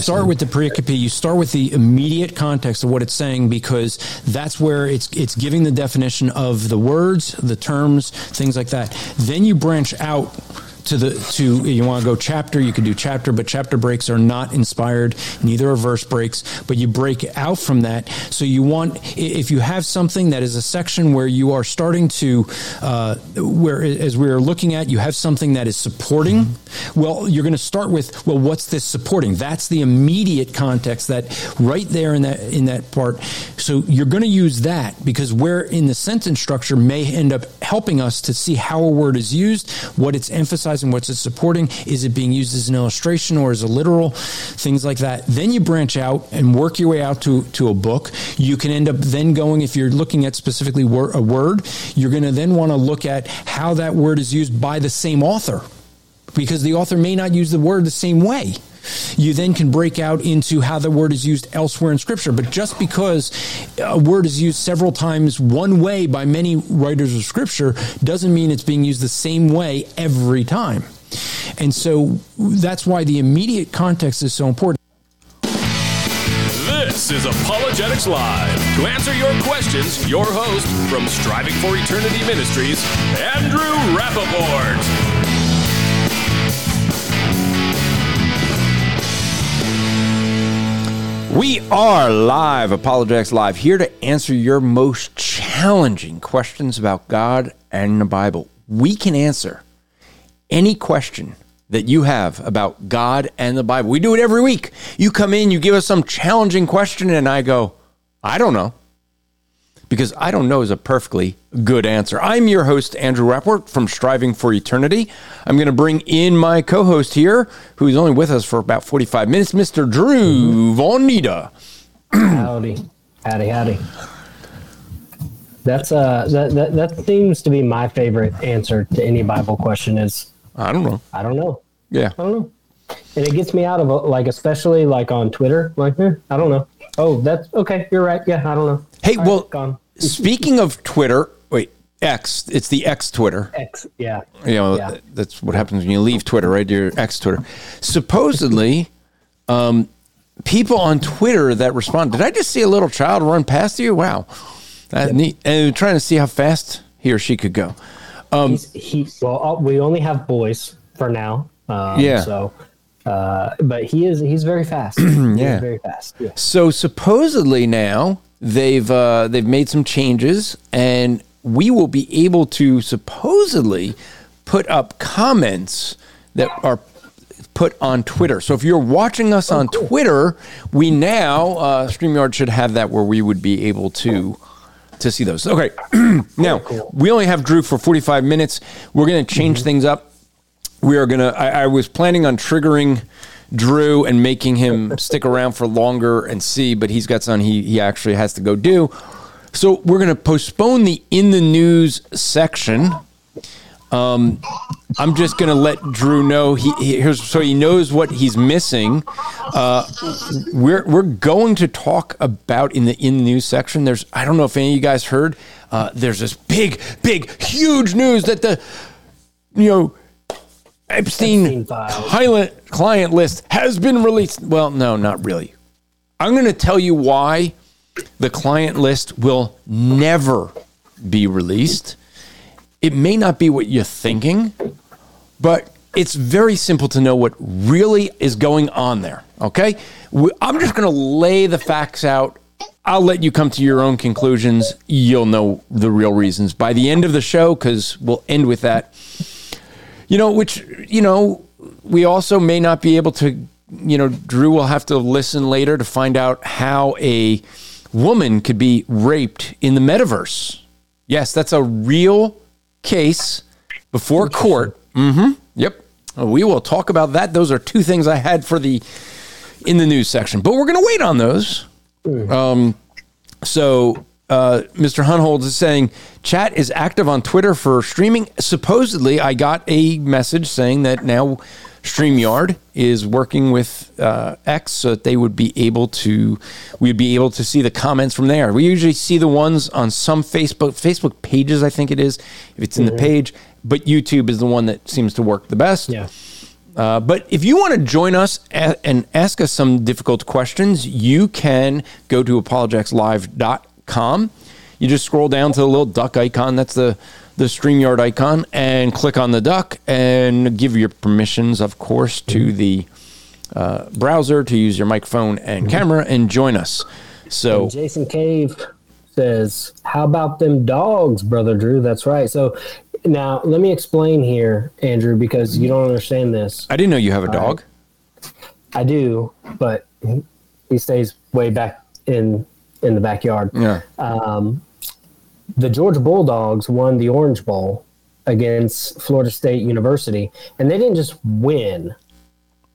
start with the pericope. You start with the immediate context of what it's saying because that's where it's it's giving the definition of the words, the terms, things like that. Then you branch out to the to you want to go chapter you could do chapter but chapter breaks are not inspired neither are verse breaks but you break out from that. So you want if you have something that is a section where you are starting to uh, where as we are looking at you have something that is supporting well you're going to start with well what's this supporting? That's the immediate context that right there in that in that part. So you're going to use that because where in the sentence structure may end up helping us to see how a word is used what it's emphasizing emphasizing? What's it supporting? Is it being used as an illustration or as a literal? Things like that. Then you branch out and work your way out to, to a book. You can end up then going, if you're looking at specifically a word, you're going to then want to look at how that word is used by the same author because the author may not use the word the same way you then can break out into how the word is used elsewhere in Scripture. But just because a word is used several times one way by many writers of Scripture doesn't mean it's being used the same way every time. And so that's why the immediate context is so important. This is Apologetics Live. To answer your questions, your host from Striving for Eternity Ministries, Andrew Rappaport. We are live, Apologetics Live, here to answer your most challenging questions about God and the Bible. We can answer any question that you have about God and the Bible. We do it every week. You come in, you give us some challenging question, and I go, I don't know because I don't know is a perfectly good answer. I'm your host, Andrew Rappaport from Striving for Eternity. I'm going to bring in my co host here, who's only with us for about 45 minutes, Mr. Drew Von Nita. howdy. Howdy, howdy. That's uh that, that that seems to be my favorite answer to any Bible question is I don't know. I don't know. Yeah. I don't know. And it gets me out of like especially like on Twitter, like eh, I don't know. Oh, that's okay. You're right. Yeah, I don't know. Hey, All well, right, Speaking of Twitter, wait, X, it's the X Twitter. X, yeah. You know, yeah. that's what happens when you leave Twitter, right? Your X Twitter. Supposedly, um, people on Twitter that respond, did I just see a little child run past you? Wow. That yep. neat. And trying to see how fast he or she could go. Um, he's, he, well, we only have boys for now. Um, yeah. So, uh, but he is, he's very fast. yeah. very fast. Yeah. So supposedly now, they've uh, they've made some changes, and we will be able to supposedly put up comments that are put on Twitter. So if you're watching us oh, on cool. Twitter, we now uh, Streamyard should have that where we would be able to to see those. Okay, now cool. we only have Drew for 45 minutes. We're going to change mm-hmm. things up. We are going to. I was planning on triggering Drew and making him stick around for longer and see, but he's got something he, he actually has to go do. So we're going to postpone the in the news section. Um, I'm just going to let Drew know he, he, here's so he knows what he's missing. Uh, we're we're going to talk about in the in the news section. There's I don't know if any of you guys heard. Uh, there's this big big huge news that the you know Epstein, Epstein client list has been released. Well, no, not really. I'm going to tell you why the client list will never be released. It may not be what you're thinking, but it's very simple to know what really is going on there. Okay? I'm just going to lay the facts out. I'll let you come to your own conclusions. You'll know the real reasons by the end of the show because we'll end with that. You know, which, you know, we also may not be able to, you know, Drew will have to listen later to find out how a woman could be raped in the metaverse. Yes, that's a real case before court. Mm-hmm. Yep. We will talk about that. Those are two things I had for the in the news section, but we're going to wait on those. Mm. Um, so uh, Mr. Hohnholz is saying chat is active on Twitter for streaming. Supposedly, I got a message saying that now StreamYard is working with uh, X so that they would be able to, we'd be able to see the comments from there. We usually see the ones on some Facebook, Facebook pages, I think it is, if it's in mm-hmm. the page, but YouTube is the one that seems to work the best. Yeah. Uh, but if you want to join us and ask us some difficult questions, you can go to apologeticslive.com. You just scroll down to the little duck icon. That's the the StreamYard icon and click on the duck and give your permissions, of course, to the uh, browser to use your microphone and camera and join us. So Jason Cave says, "How about them dogs, brother Drew?" That's right. So now let me explain here, Andrew, because you don't understand this. I didn't know you have a dog. I do, but he stays way back in in the backyard. Yeah. The Georgia Bulldogs won the Orange Bowl against Florida State University, and they didn't just win;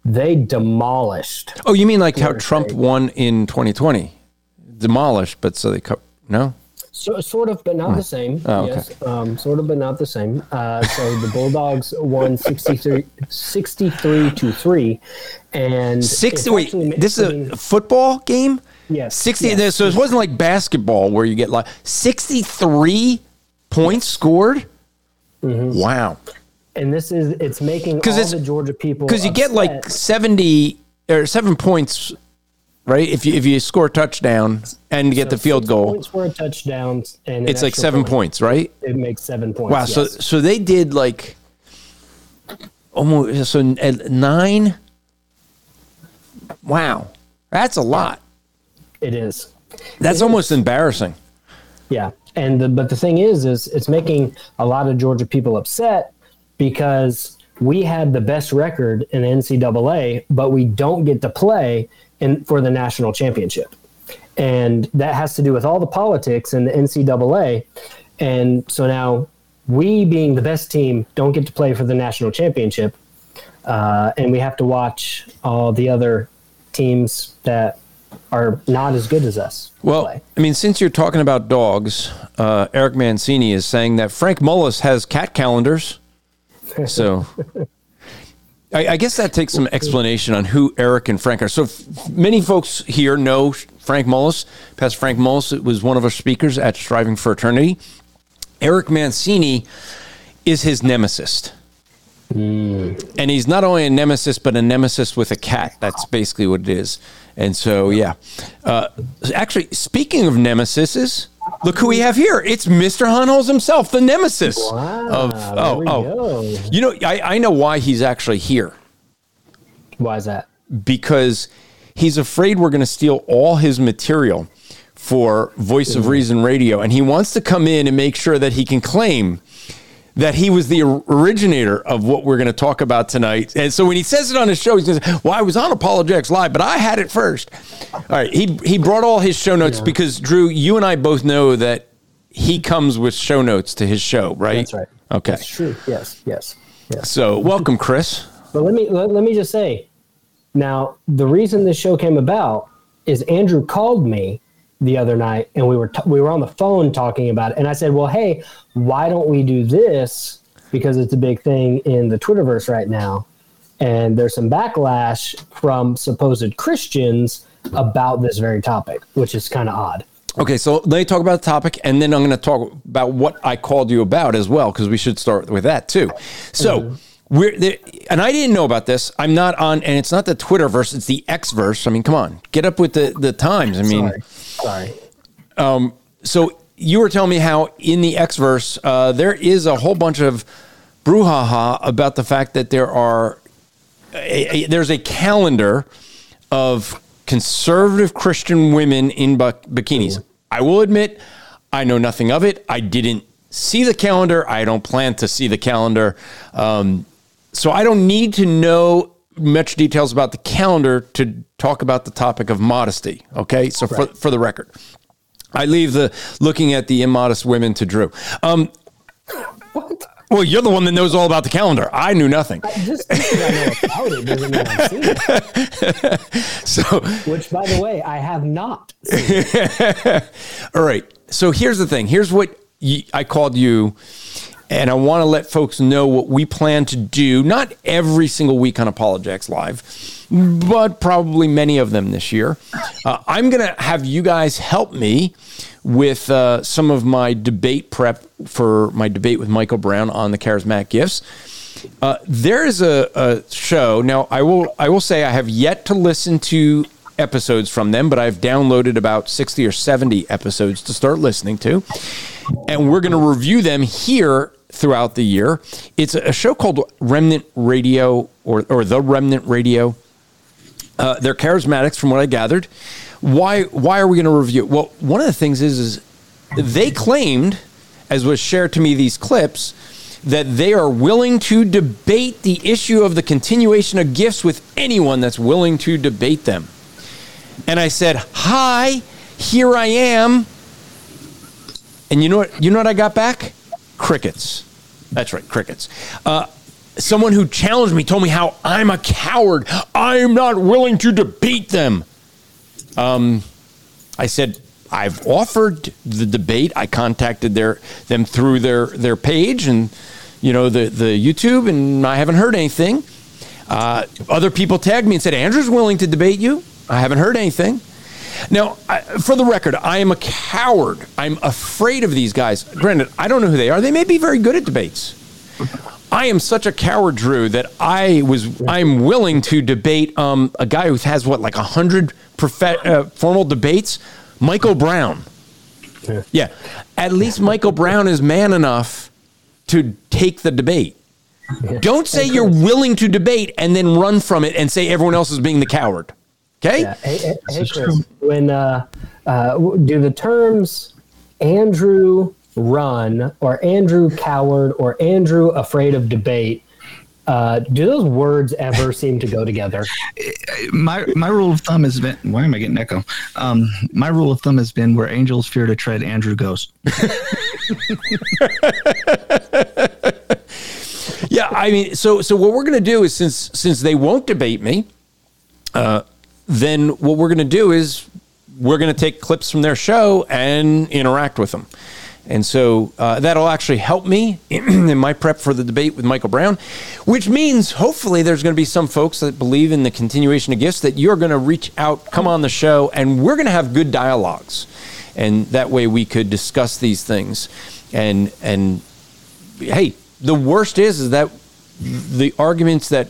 they demolished. Oh, you mean like how Trump State. won in 2020? Demolished, but so they co- no. So, sort of, but not the same. Oh, okay. Yes, um, sort of, but not the same. Uh, so the Bulldogs won 63, 63 to three, and Six. Wait, this is a football game. Yes, Sixty. yes. So it wasn't like basketball where you get like sixty-three points scored. Mm-hmm. Wow. and this is it's making all it's- the Georgia people Because you get like seventy or seven points, right? If you if you score a touchdown and get So the field goal, Points for a touchdown, and an it's like seven point. points, right? It makes seven points. Wow. So yes. so they did like almost so nine. Wow, that's a lot. It is. That's almost embarrassing. Yeah, and the, but the thing is, is it's making a lot of Georgia people upset because we had the best record in NCAA, but we don't get to play in for the national championship, and that has to do with all the politics in the NCAA, and so now we, being the best team, don't get to play for the national championship, uh, and we have to watch all the other teams that are not as good as us. Well, play. I mean, since you're talking about dogs, uh, Eric Mancini is saying that Frank Mullis has cat calendars. So I, I guess that takes some explanation on who Eric and Frank are. So f- many folks here know Frank Mullis. Pastor Frank Mullis was one of our speakers at Striving for Eternity. Eric Mancini is his nemesis. And he's not only a nemesis, but a nemesis with a cat. That's basically what it is. And so, yeah. Uh, actually, speaking of nemesises, look who we have here. It's Mr. Hohnholz himself, the nemesis Wow, of. Oh, oh. go. You know, I, I know why he's actually here Why is that? because he's afraid we're going to steal all his material for Voice of Reason Radio. And he wants to come in and make sure that he can claim that he was the originator of what we're going to talk about tonight. And so when he says it on his show, he says, Well, I was on Apologetics Live, but I had it first. All right. He, he brought all his show notes because, Drew, you and I both know that he comes with show notes to his show, right? That's right. Okay. That's true. Yes, yes, yes. So welcome, Chris. But let me let, let me just say, now the reason this show came about is Andrew called me the other night, and we were t- we were on the phone talking about it, and I said, well, hey, why don't we do this because it's a big thing in the Twitterverse right now, and there's some backlash from supposed Christians about this very topic, which is kind of odd. Okay, so let me talk about the topic, and then I'm going to talk about what I called you about as well, because we should start with that too. So mm-hmm. we're there, and I didn't know about this. I'm not on, and it's not the Twitterverse; it's the X verse. I mean, come on, get up with the the times. I mean, Sorry, sorry. so you were telling me how in the X verse uh, there is a whole bunch of brouhaha about the fact that there are a, a- there's a calendar of conservative Christian women in bu- bikinis. I will admit, I know nothing of it. I didn't see the calendar. I don't plan to see the calendar. Um, so I don't need to know much details about the calendar to talk about the topic of modesty. Okay. So for, for the record, I leave the looking at the immodest women to Drew. Um, well, you're the one that knows all about the calendar. I knew nothing. Just I know about it doesn't mean I've seen it. So, Which, by the way, I have not. Seen. all right. So here's the thing. Here's what I called you, and I want to let folks know what we plan to do. Not every single week on Apologetics Live, but probably many of them this year. Uh, I'm going to have you guys help me with uh, some of my debate prep for my debate with Michael Brown on the charismatic gifts. Uh, there is a, a show now. I will I will say I have yet to listen to episodes from them, but I've downloaded about sixty or seventy episodes to start listening to, and we're going to review them here throughout the year. It's a show called Remnant Radio or or the Remnant Radio. Uh, they're charismatics, from what I gathered. Why why are we going to review? it? Well, one of the things is is they claimed, as was shared to me these clips, that they are willing to debate the issue of the continuation of gifts with anyone that's willing to debate them. And I said, "Hi, here I am." And you know what? You know what I got back? Crickets. That's right, crickets. Uh, someone who challenged me told me how I'm a coward. I'm not willing to debate them. Um, I said, I've offered the debate. I contacted their them through their their page and you know the the YouTube, and I haven't heard anything. Uh, other people tagged me and said Andrew's willing to debate you. I haven't heard anything. Now, I, for the record, I am a coward. I'm afraid of these guys. Granted, I don't know who they are. They may be very good at debates. I am such a coward, Drew, that I was I'm willing to debate um, a guy who has what like a hundred profe- uh, formal debates, Michael Brown. Yeah. Yeah, at least Michael Brown is man enough to take the debate. Don't say you're willing to debate and then run from it and say everyone else is being the coward. Okay? Yeah. Hey, hey, hey, Chris, when uh, uh, do the terms Andrew run or Andrew coward or Andrew afraid of debate? Uh, do those words ever seem to go together? my my rule of thumb has been why am I getting echo? Um, my rule of thumb has been where angels fear to tread, Andrew goes. Yeah, I mean, so so what we're going to do is since since they won't debate me, uh, then what we're going to do is we're going to take clips from their show and interact with them. And so uh, that'll actually help me in my prep for the debate with Michael Brown, which means hopefully there's going to be some folks that believe in the continuation of gifts that you're going to reach out, come on the show, and we're going to have good dialogues. And that way we could discuss these things. And, and hey, the worst is, is that the arguments that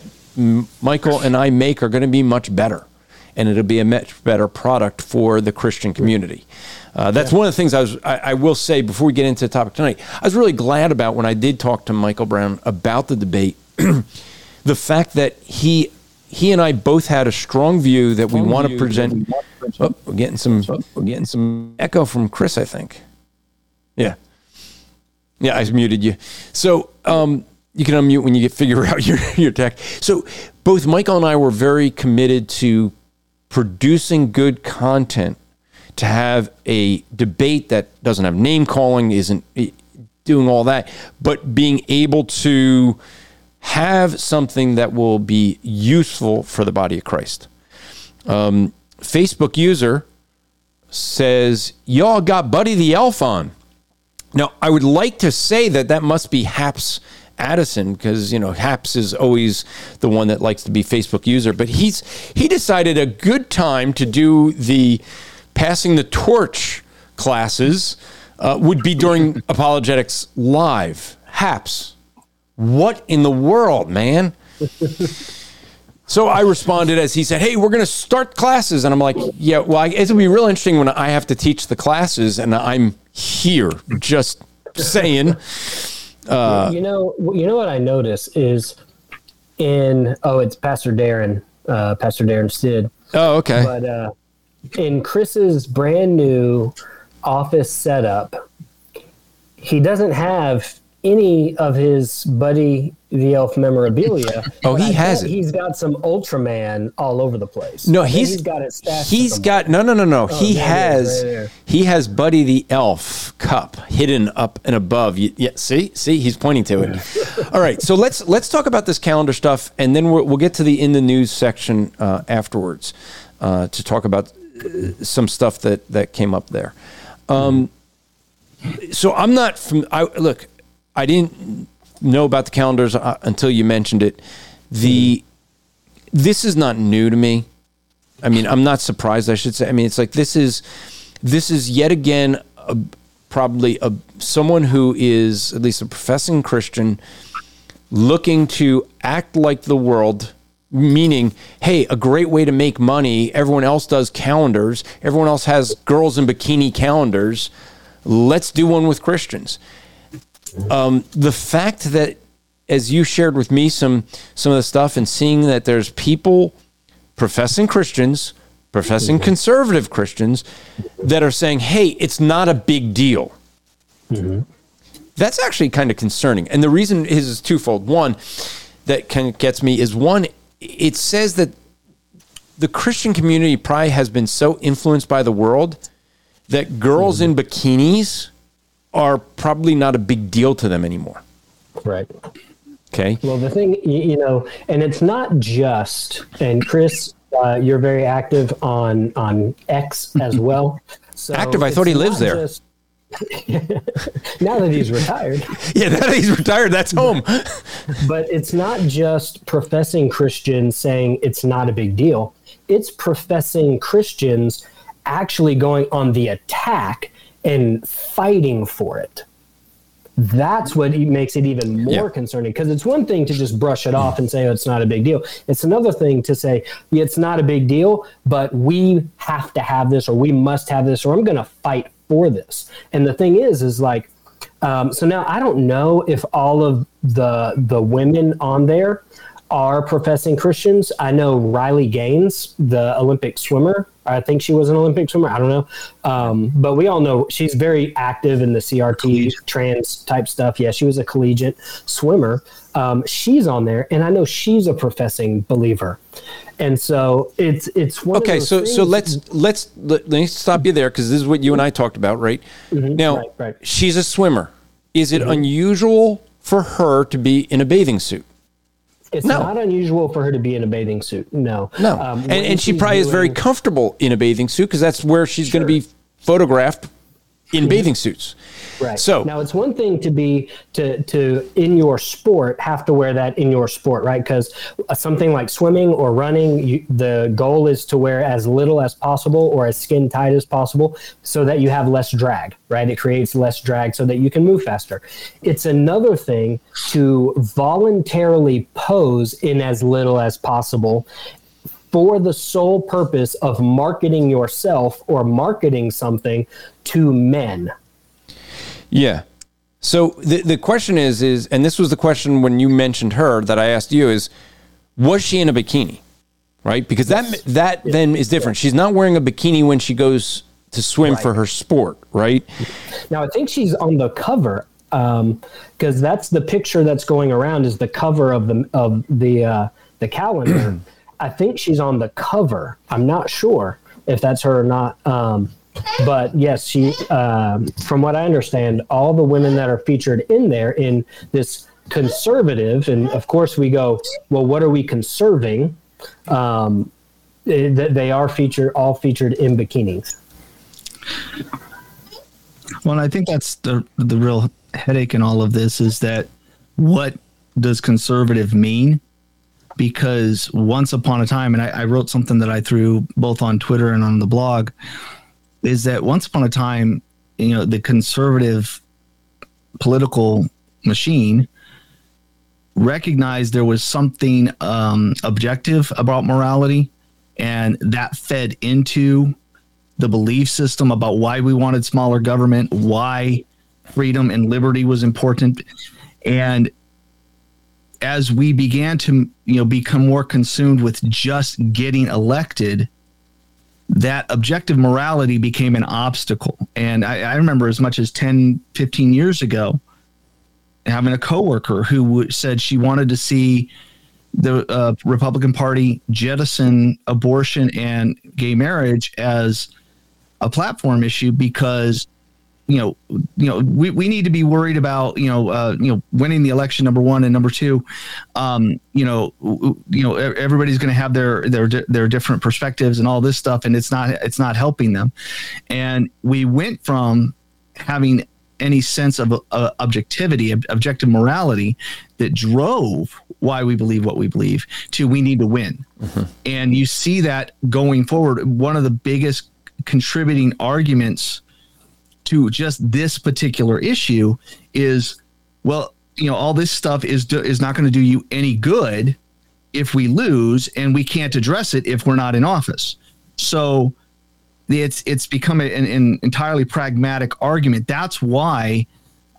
Michael and I make are going to be much better, and it'll be a much better product for the Christian community. Uh, that's one of the things I was. I, I will say before we get into the topic tonight. I was really glad about when I did talk to Michael Brown about the debate. the fact that he he and I both had a strong view that we want to present. Oh, we're getting some. We're getting some echo from Chris. I think. Yeah. Yeah, I muted you. So um, you can unmute when you get figure out your your tech. So both Michael and I were very committed to producing good content to have a debate that doesn't have name calling, isn't eh, doing all that, but being able to have something that will be useful for the body of Christ. Um, Facebook user says, Y'all got Buddy the Elf on. Now, I would like to say that that must be Haps Addison because you know Haps is always the one that likes to be Facebook user, but he's he decided a good time to do the passing the torch classes uh, would be during apologetics live. Haps, what in the world, man? So I responded as he said, "Hey, we're going to start classes," and I'm like, "Yeah, well, I, it'll be real interesting when I have to teach the classes, and I'm here, just saying." Uh, you know, you know what I notice is in oh, it's Pastor Darren, uh, Pastor Darren Stid, oh, okay. but uh, in Chris's brand new office setup, he doesn't have any of his Buddy the Elf memorabilia. Oh, he I has it. He's got some Ultraman all over the place. No, he's he's got it. He's got no, no, no, no. he it is, has right he has Buddy the Elf cup hidden up and above. You, yeah, see, see, he's pointing to it. All right, so let's let's talk about this calendar stuff, and then we'll, we'll get to the in the news section uh, afterwards uh, to talk about uh, some stuff that that came up there. Um, so I'm not from. I look. I didn't know about the calendars uh, until you mentioned it. The this is not new to me. I mean, I'm not surprised. I should say. I mean, it's like this is this is yet again a, probably a someone who is at least a professing Christian looking to act like the world meaning hey a great way to make money everyone else does calendars everyone else has girls in bikini calendars let's do one with christians um, the fact that as you shared with me some some of the stuff and seeing that there's people professing christians professing mm-hmm. conservative christians that are saying hey it's not a big deal mm-hmm. that's actually kind of concerning. And the reason is, is twofold. One, that kind of gets me is one, it says that the Christian community probably has been so influenced by the world that girls mm-hmm. in bikinis are probably not a big deal to them anymore. Right. Okay. Well, the thing, you, know, and it's not just, and Chris, uh, you're very active on on X as well. So Active? I thought he lives there. just- now that he's retired, Yeah, now that he's retired. That's home. but it's not just professing Christians saying it's not a big deal. It's professing Christians actually going on the attack and fighting for it. That's what makes it even more Yeah. concerning because it's one thing to just brush it off and say oh, it's not a big deal. It's another thing to say yeah, it's not a big deal, but we have to have this or we must have this or I'm going to fight for this. And the thing is, is like, um, so now I don't know if all of the the women on there are professing Christians. I know Riley Gaines, the Olympic swimmer. I think she was an Olympic swimmer. I don't know, um, but we all know she's very active in the CRT trans type stuff. Yeah, she was a collegiate swimmer. Um, she's on there, and I know she's a professing believer. And so it's it's one of Okay, those so so let's let's let, me stop you there because this is what you and I talked about, right? Now, right, right. she's a swimmer. Is it unusual for her to be in a bathing suit? It's No. not unusual for her to be in a bathing suit. No, No, Um, and, and she probably is very comfortable in a bathing suit because that's where she's going to be photographed in bathing suits. Right. So now it's one thing to be to to in your sport have to wear that in your sport, right? Because uh, something like swimming or running, you, the goal is to wear as little as possible or as skin tight as possible, so that you have less drag, right? It creates less drag so that you can move faster. It's another thing to voluntarily pose in as little as possible for the sole purpose of marketing yourself or marketing something to men. Yeah. So the the question is is and this was the question when you mentioned her that I asked you is was she in a bikini? Right? Because that that then is different. She's not wearing a bikini when she goes to swim for her sport, right? Now I think she's on the cover because that's the picture that's going around is the cover of the of the uh, the calendar. I think she's on the cover. I'm not sure if that's her or not. Um, but yes, she. Um, from what I understand, all the women that are featured in there in this conservative, and of course we go, well, what are we conserving? Um, they, they are featured all featured in bikinis. Well, I think that's the the real headache in all of this is that what does conservative mean? Because once upon a time, and I, I wrote something that I threw both on Twitter and on the blog, is that once upon a time, you know, the conservative political machine recognized there was something um, objective about morality, and that fed into the belief system about why we wanted smaller government, why freedom and liberty was important, and as we began to you know become more consumed with just getting elected that objective morality became an obstacle. And I, I remember as much as 10 15 years ago having a coworker who w- said she wanted to see the uh, republican party jettison abortion and gay marriage as a platform issue because you know you know we, we need to be worried about you know uh, you know winning the election number one and number two. Um, you know you know everybody's going to have their their their different perspectives and all this stuff and it's not it's not helping them. And we went from having any sense of uh, objectivity ob- objective morality that drove why we believe what we believe to we need to win. And you see that going forward. One of the biggest contributing arguments to just this particular issue is well you know all this stuff is is not going to do you any good if we lose and we can't address it if we're not in office. So it's it's become an, an entirely pragmatic argument. That's why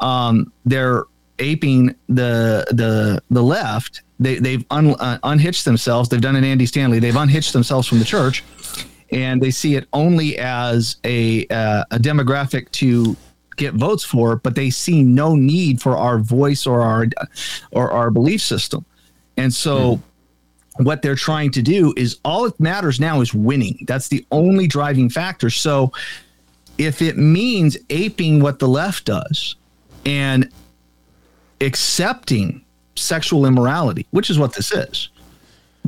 um, they're aping the the the left. They they've un, uh, unhitched themselves. They've done an Andy Stanley. They've unhitched themselves from the church and they see it only as a uh, a demographic to get votes for, but they see no need for our voice or our or our belief system. And so mm. what they're trying to do is all it matters now is winning. That's the only driving factor. So if it means aping what the left does and accepting sexual immorality, which is what this is,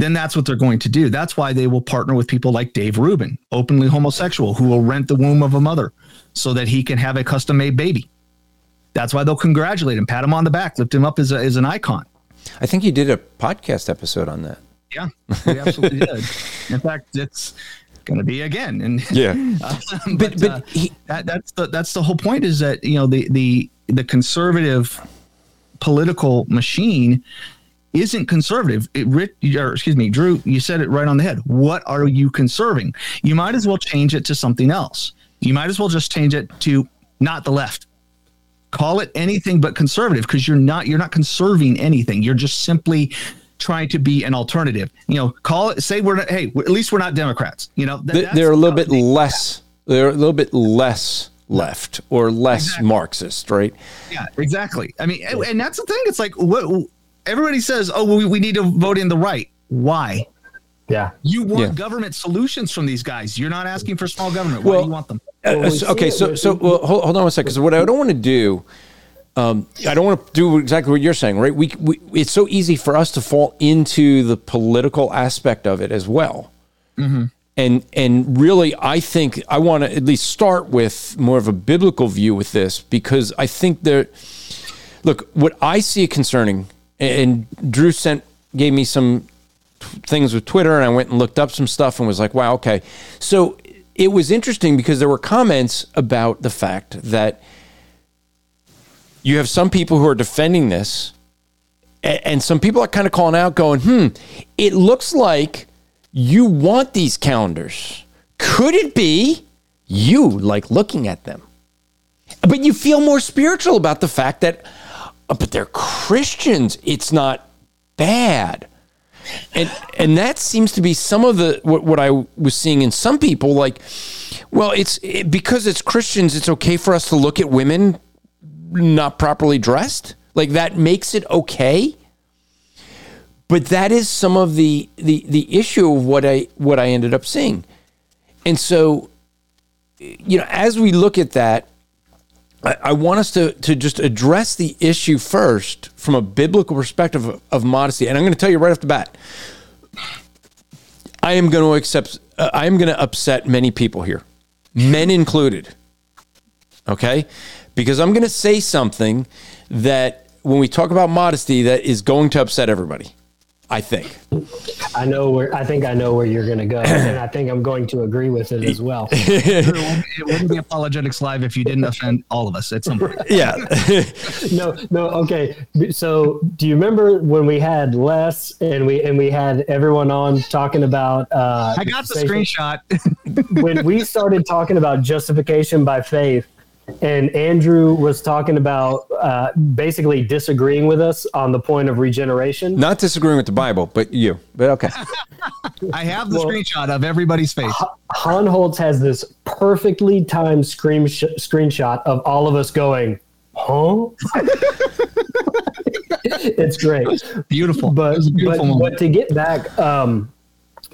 then that's what they're going to do. That's why they will partner with people like Dave Rubin, openly homosexual, who will rent the womb of a mother so that he can have a custom made baby. That's why they'll congratulate him, pat him on the back, lift him up as, a, as an icon. I think you did a podcast episode on that. Yeah, we absolutely did. In fact, it's going to be again. And yeah, uh, but, but, but uh, he, that, that's the that's the whole point is that you know the the the conservative political machine isn't conservative. It, or excuse me, Drew, you said it right on the head. What are you conserving? You might as well change it to something else. You might as well just change it to not the left. Call it anything but conservative because you're not you're not conserving anything. You're just simply trying to be an alternative. You know, call it say we're not, hey, at least we're not Democrats. You know, th- they're a little bit less. They're a little bit less left or less exactly. Marxist, right? Yeah, exactly. I mean, and, and that's the thing. It's like what everybody says, oh, we, we need to vote in the right. Why? Yeah. You want yeah. government solutions from these guys. You're not asking for small government. Why well, do you want them? Uh, well, okay, so so well, hold, hold on one second. Because what I don't want to do, um, I don't want to do exactly what you're saying, right? We, we it's so easy for us to fall into the political aspect of it as well. Mm-hmm. And and really, I think I want to at least start with more of a biblical view with this because I think there. Look, what I see concerning and Drew sent gave me some things with Twitter, and I went and looked up some stuff and was like, wow, okay. So it was interesting because there were comments about the fact that you have some people who are defending this, and some people are kind of calling out, going, hmm, it looks like you want these calendars. Could it be you like looking at them? But you feel more spiritual about the fact that Uh, but they're Christians. It's not bad. And and that seems to be some of the what, what I was seeing in some people like well it's it, because it's Christians it's okay for us to look at women not properly dressed like that makes it okay but that is some of the the the issue of what I what I ended up seeing and so you know as we look at that I, I want us to, to just address the issue first from a biblical perspective of, of modesty. And I'm going to tell you right off the bat, I am going to accept, uh, I am going to upset many people here, men included. Okay? Because I'm going to say something that when we talk about modesty that is going to upset everybody. I think. I know where I think I know where you're going to go, and I think I'm going to agree with it as well. it wouldn't be apologetics live if you didn't offend all of us at some point. Yeah. no, no. Okay. So, do you remember when we had Les and we and we had everyone on talking about? Uh, I got the screenshot. when we started talking about justification by faith and Andrew was talking about uh, basically disagreeing with us on the point of regeneration. Not disagreeing with the Bible, but you. But okay. I have the well, screenshot of everybody's face. Hohnholz has this perfectly timed screen sh- screenshot of all of us going, huh? it's great. Beautiful. But, beautiful but, but, to get back, um,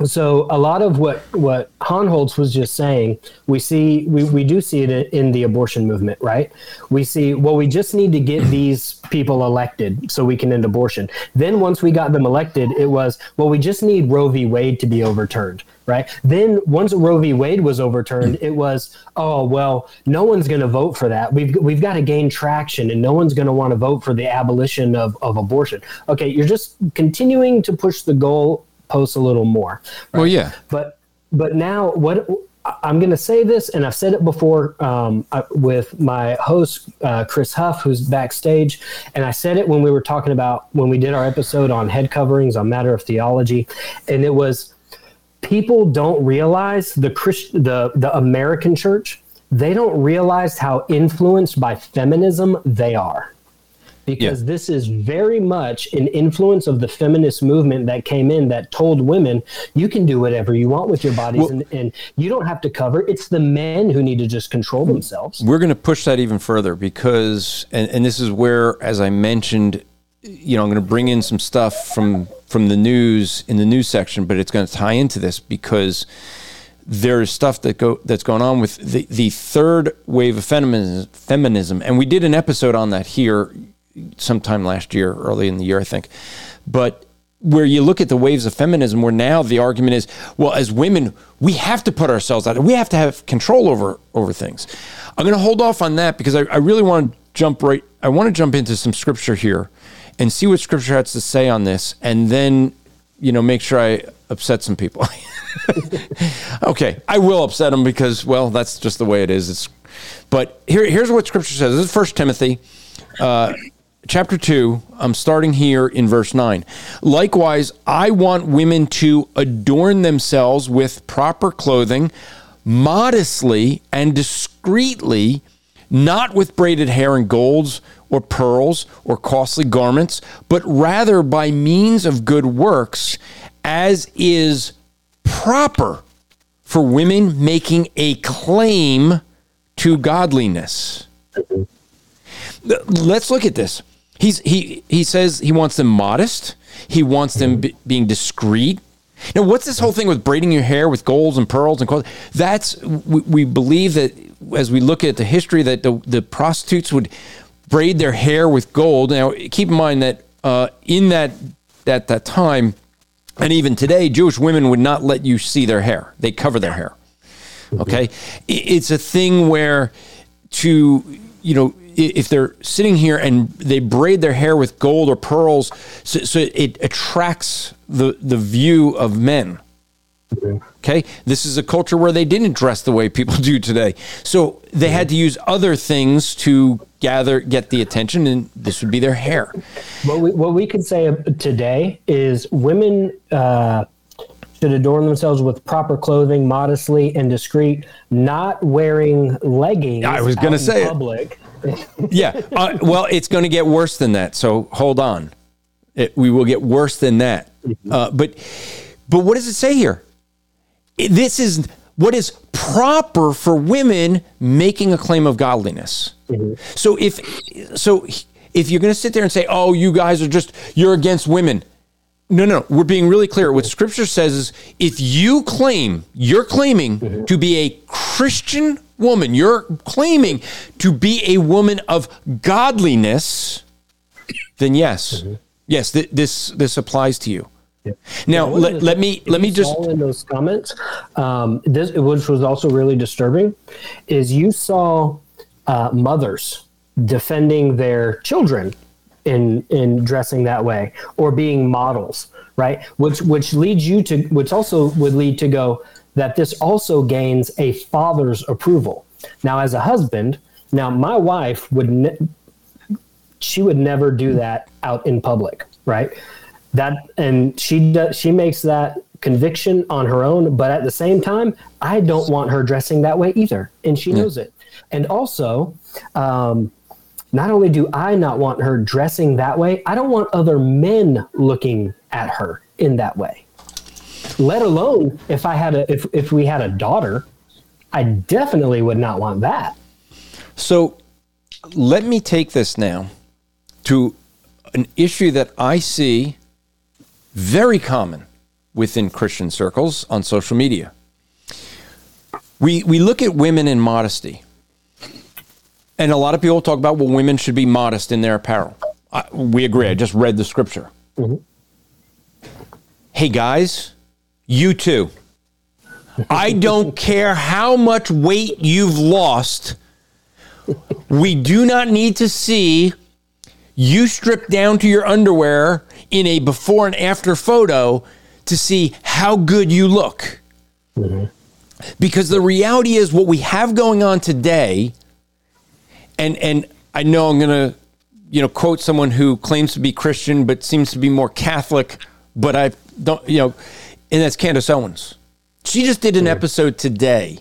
so a lot of what what Hohnholz was just saying, we see we, we do see it in the abortion movement, right? We see well, we just need to get these people elected so we can end abortion. Then once we got them elected, it was well, we just need Roe v. Wade to be overturned, right? Then once Roe v. Wade was overturned, it was oh well, no one's going to vote for that. We've we've got to gain traction, and no one's going to want to vote for the abolition of of abortion. Okay, you're just continuing to push the goal posts a little more. Right? Well, yeah. But but now what I'm going to say this, and I've said it before um, uh, with my host, uh, Chris Huff, who's backstage. And I said it when we were talking about when we did our episode on head coverings on Matter of Theology. And it was people don't realize the Christ, the, the American church, they don't realize how influenced by feminism they are because yeah. this is very much an influence of the feminist movement that came in that told women you can do whatever you want with your bodies well, and, and, you don't have to cover. It's the men who need to just control themselves. we're going to push that even further because and, and this is where as i mentioned you know i'm going to bring in some stuff from from the news in the news section but it's going to tie into this because there's stuff that go that's going on with the, the third wave of feminism, feminism. And we did an episode on that here sometime last year, early in the year, I think. But where you look at the waves of feminism, where now the argument is, well, as women, we have to put ourselves out. We have to have control over over things. I'm going to hold off on that because I, I really want to jump right. I want to jump into some scripture here and see what scripture has to say on this, and then you know make sure I upset some people. okay, I will upset them because well, that's just the way it is. It's but here, here's what scripture says. This is First Timothy. Uh, chapter 2, I'm starting here in verse 9. Likewise, I want women to adorn themselves with proper clothing, modestly and discreetly, not with braided hair and golds or pearls or costly garments, but rather by means of good works, as is proper for women making a claim to godliness. Let's look at this. He's he he says he wants them modest. He wants them be, being discreet. Now, what's this whole thing with braiding your hair with golds and pearls and clothes? That's we, we believe that as we look at the history that the, the prostitutes would braid their hair with gold. Now, keep in mind that uh, in that at that time, and even today, Jewish women would not let you see their hair. They cover their hair. Okay, it's a thing where to you know if they're sitting here and they braid their hair with gold or pearls, so, so it attracts the the view of men. Okay, this is a culture where they didn't dress the way people do today, so they had to use other things to gather get the attention, and this would be their hair. What we what we could say today is women. Uh, should adorn themselves with proper clothing, modestly and discreet, not wearing leggings. I was going to say public. Yeah. Uh, well, it's going to get worse than that. So hold on. It, we will get worse than that. Uh, but but what does it say here? This is what is proper for women making a claim of godliness. Mm-hmm. So if so if you're going to sit there and say, "Oh, you guys are just you're against women," No, no, we're being really clear. What Scripture says is if you claim, you're claiming mm-hmm. to be a Christian woman, you're claiming to be a woman of godliness, then yes, mm-hmm. yes, th- this this applies to you. Yeah. Now, let, let me let me just in those comments. Um, this, which was also really disturbing, is you saw uh, mothers defending their children in in dressing that way or being models, right? Which which leads you to which also would lead to go that this also gains a father's approval. Now, as a husband, now my wife would ne- she would never do that out in public, right? That and she does she makes that conviction on her own, but at the same time, I don't want her dressing that way either, and she knows it. And also, um, not only do I not want her dressing that way, I don't want other men looking at her in that way. Let alone if I had a if if we had a daughter, I definitely would not want that. So let me take this now to an issue that I see very common within Christian circles on social media. We we look at women in modesty and a lot of people talk about well, women should be modest in their apparel. I, we agree. I just read the scripture. Mm-hmm. Hey guys, you too. I don't care how much weight you've lost. We do not need to see you stripped down to your underwear in a before and after photo to see how good you look. Mm-hmm. Because the reality is what we have going on today, and and I know I'm gonna, you know, quote someone who claims to be Christian but seems to be more Catholic, but I don't, you know, and that's Candace Owens. She just did an episode today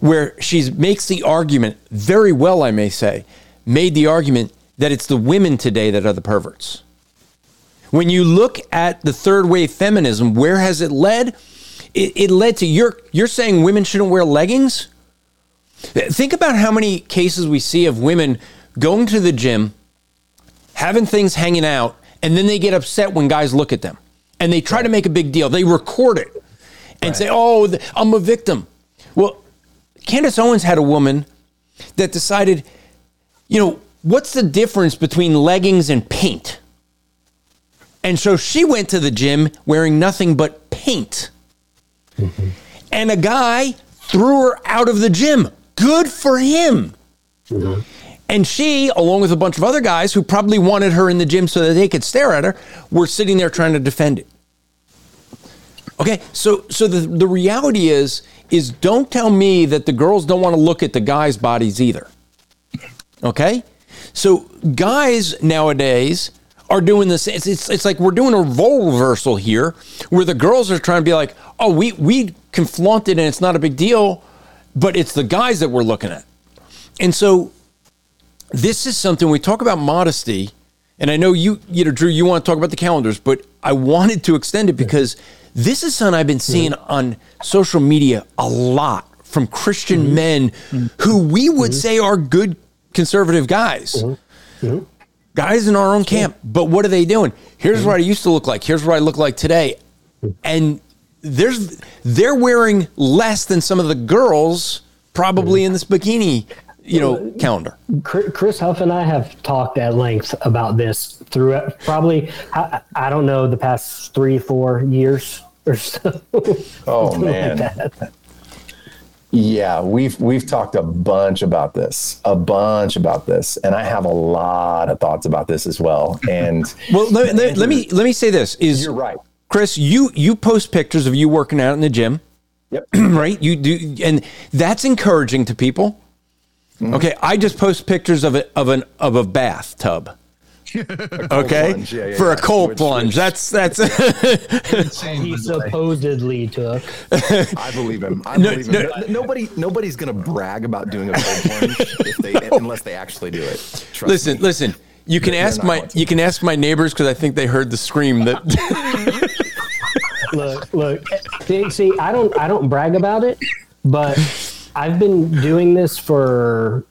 where she makes the argument very well, I may say, made the argument that it's the women today that are the perverts. When you look at the third wave feminism, where has it led? It, it led to you're you're saying women shouldn't wear leggings. Think about how many cases we see of women going to the gym, having things hanging out, and then they get upset when guys look at them and they try to make a big deal. They record it and say, "Oh, I'm a victim." Well, Candace Owens had a woman that decided, you know, what's the difference between leggings and paint? And so she went to the gym wearing nothing but paint. Mm-hmm. And a guy threw her out of the gym. Good for him. Mm-hmm. And she, along with a bunch of other guys who probably wanted her in the gym so that they could stare at her, were sitting there trying to defend it. Okay, so so the the reality is is don't tell me that the girls don't want to look at the guys' bodies either. Okay, so guys nowadays are doing this. It's, it's it's like we're doing a role reversal here, where the girls are trying to be like, oh, we we can flaunt it and it's not a big deal, but it's the guys that we're looking at, and so this is something we talk about modesty and i know you you know drew you want to talk about the calendars but i wanted to extend it because this is something i've been seeing on social media a lot from christian mm-hmm. men mm-hmm. who we would mm-hmm. say are good conservative guys. Guys in our own camp. But what are they doing? Here's what i used to look like. Here's what i look like today. And there's they're wearing less than some of the girls probably hmm. in this bikini you know calendar Chris Huff and I have talked at length about this through probably I, I don't know the past three four years or so. Oh Something like man. Yeah, we've we've talked a bunch about this, a bunch about this, and I have a lot of thoughts about this as well. And Well, let, let, let me let me say this: is you're right. Chris, you you post pictures of you working out in the gym, Yep. right? You do, and that's encouraging to people. Mm-hmm. Okay, I just post pictures of it of an of a bathtub. Okay, plunge, yeah, yeah, for a cold Which- plunge. which- That's that's He supposedly took. I believe him. I No, believe him. no. No- Nobody, nobody's gonna brag about doing a cold plunge if they, unless they actually do it. Trust listen, me. listen. You can ask my going you can ask my neighbors because I think they heard the scream that. look, look. See, see, I don't, I don't brag about it, but I've been doing this for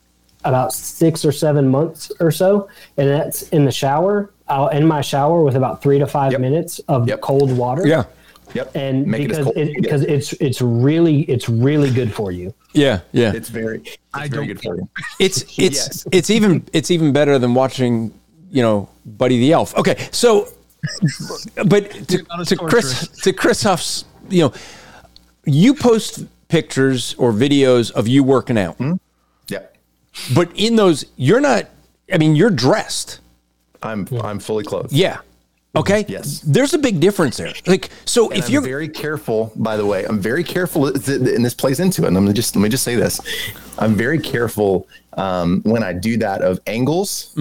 about six or seven months or so, and that's in the shower. I'll end my shower with about three to five Yep. minutes of Yep. cold water. yeah, Yep. and Make it because cold it, you get. it's it's really it's really good for you. yeah, yeah. it's very, it's I very don't good for you. It's it's Yes. it's even it's even better than watching, you know, Buddy the Elf. Okay, so, but to, to Chris torturous. to Chris Huff's, you know, you post pictures or videos of you working out, hmm? Yep. but in those you're not. I mean, you're dressed. I'm, I'm fully clothed. Yeah. Okay. Yes. There's a big difference there. Like, so And if I'm you're very careful, by the way, I'm very careful, and this plays into it. And I'm just let me just say this: I'm very careful um, when I do that of angles,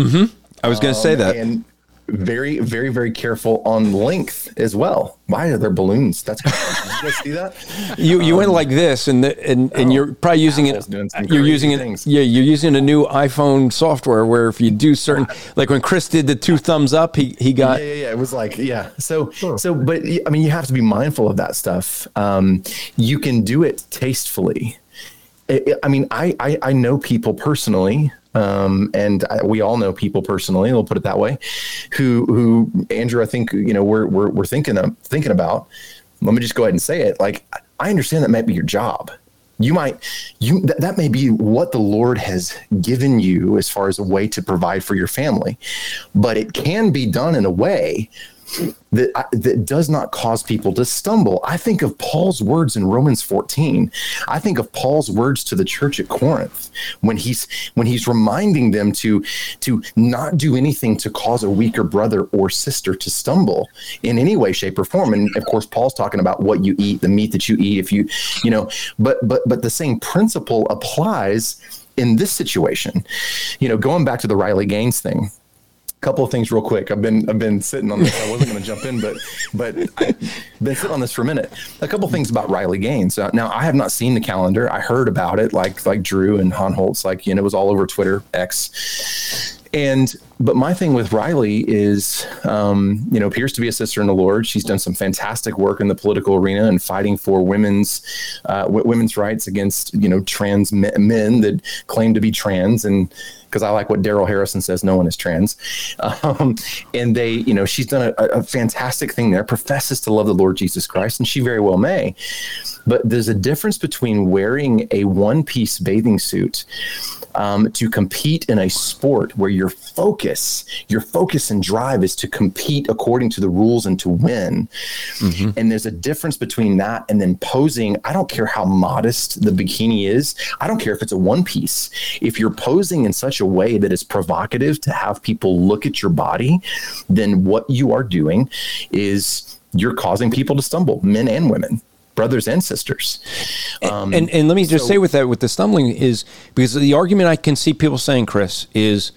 I was going to say that. and very, very, very careful on length as well. Why are there balloons? That's did you guys see that? You you went like this, and the, and and oh, you're probably using it. Apple's doing some You're using it. Yeah, you're using a new iPhone software where if you do certain, like when Chris did the two thumbs up, he he got. yeah, yeah, yeah. It was like, yeah. So, so, but I mean, you have to be mindful of that stuff. Um, you can do it tastefully. I I mean, I, I, I know people personally, um, and I, we all know people personally. We'll put it that way. Who, who, Andrew? I think you know we're we're, we're thinking of, thinking about. Let me just go ahead and say it. Like, I understand that might be your job. You might, you that, that may be what the Lord has given you as far as a way to provide for your family, but it can be done in a way that that does not cause people to stumble. I think of Paul's words in Romans 14. I think of Paul's words to the church at Corinth when he's when he's reminding them to to not do anything to cause a weaker brother or sister to stumble in any way shape or form. And of course Paul's talking about what you eat, the meat that you eat if you, you know, but but but the same principle applies in this situation. You know, going back to the Riley Gaines thing couple of things real quick. I've been I've been sitting on this. I wasn't going to jump in, but but I've been sitting on this for a minute. A couple things about Riley Gaines. Uh, now I have not seen the calendar. I heard about it, like like Drew and Hohnholz, like you know, it was all over Twitter X. And but my thing with Riley is, um, you know, appears to be a sister in the Lord. She's done some fantastic work in the political arena and fighting for women's uh, women's rights against you know trans men that claim to be trans and because I like what Darrell Harrison says, no one is trans. Um, and they, you know, she's done a, a fantastic thing there, professes to love the Lord Jesus Christ, and she very well may. But there's a difference between wearing a one piece bathing suit um, to compete in a sport where your focus, your focus and drive is to compete according to the rules and to win. Mm-hmm. And there's a difference between that and then posing. I don't care how modest the bikini is. I don't care if it's a one piece. If you're posing in such a way that is provocative to have people look at your body, then what you are doing is you're causing people to stumble, men and women brothers and sisters. Um, and, and let me just so, say with that, with the stumbling is because the argument I can see people saying, Chris, is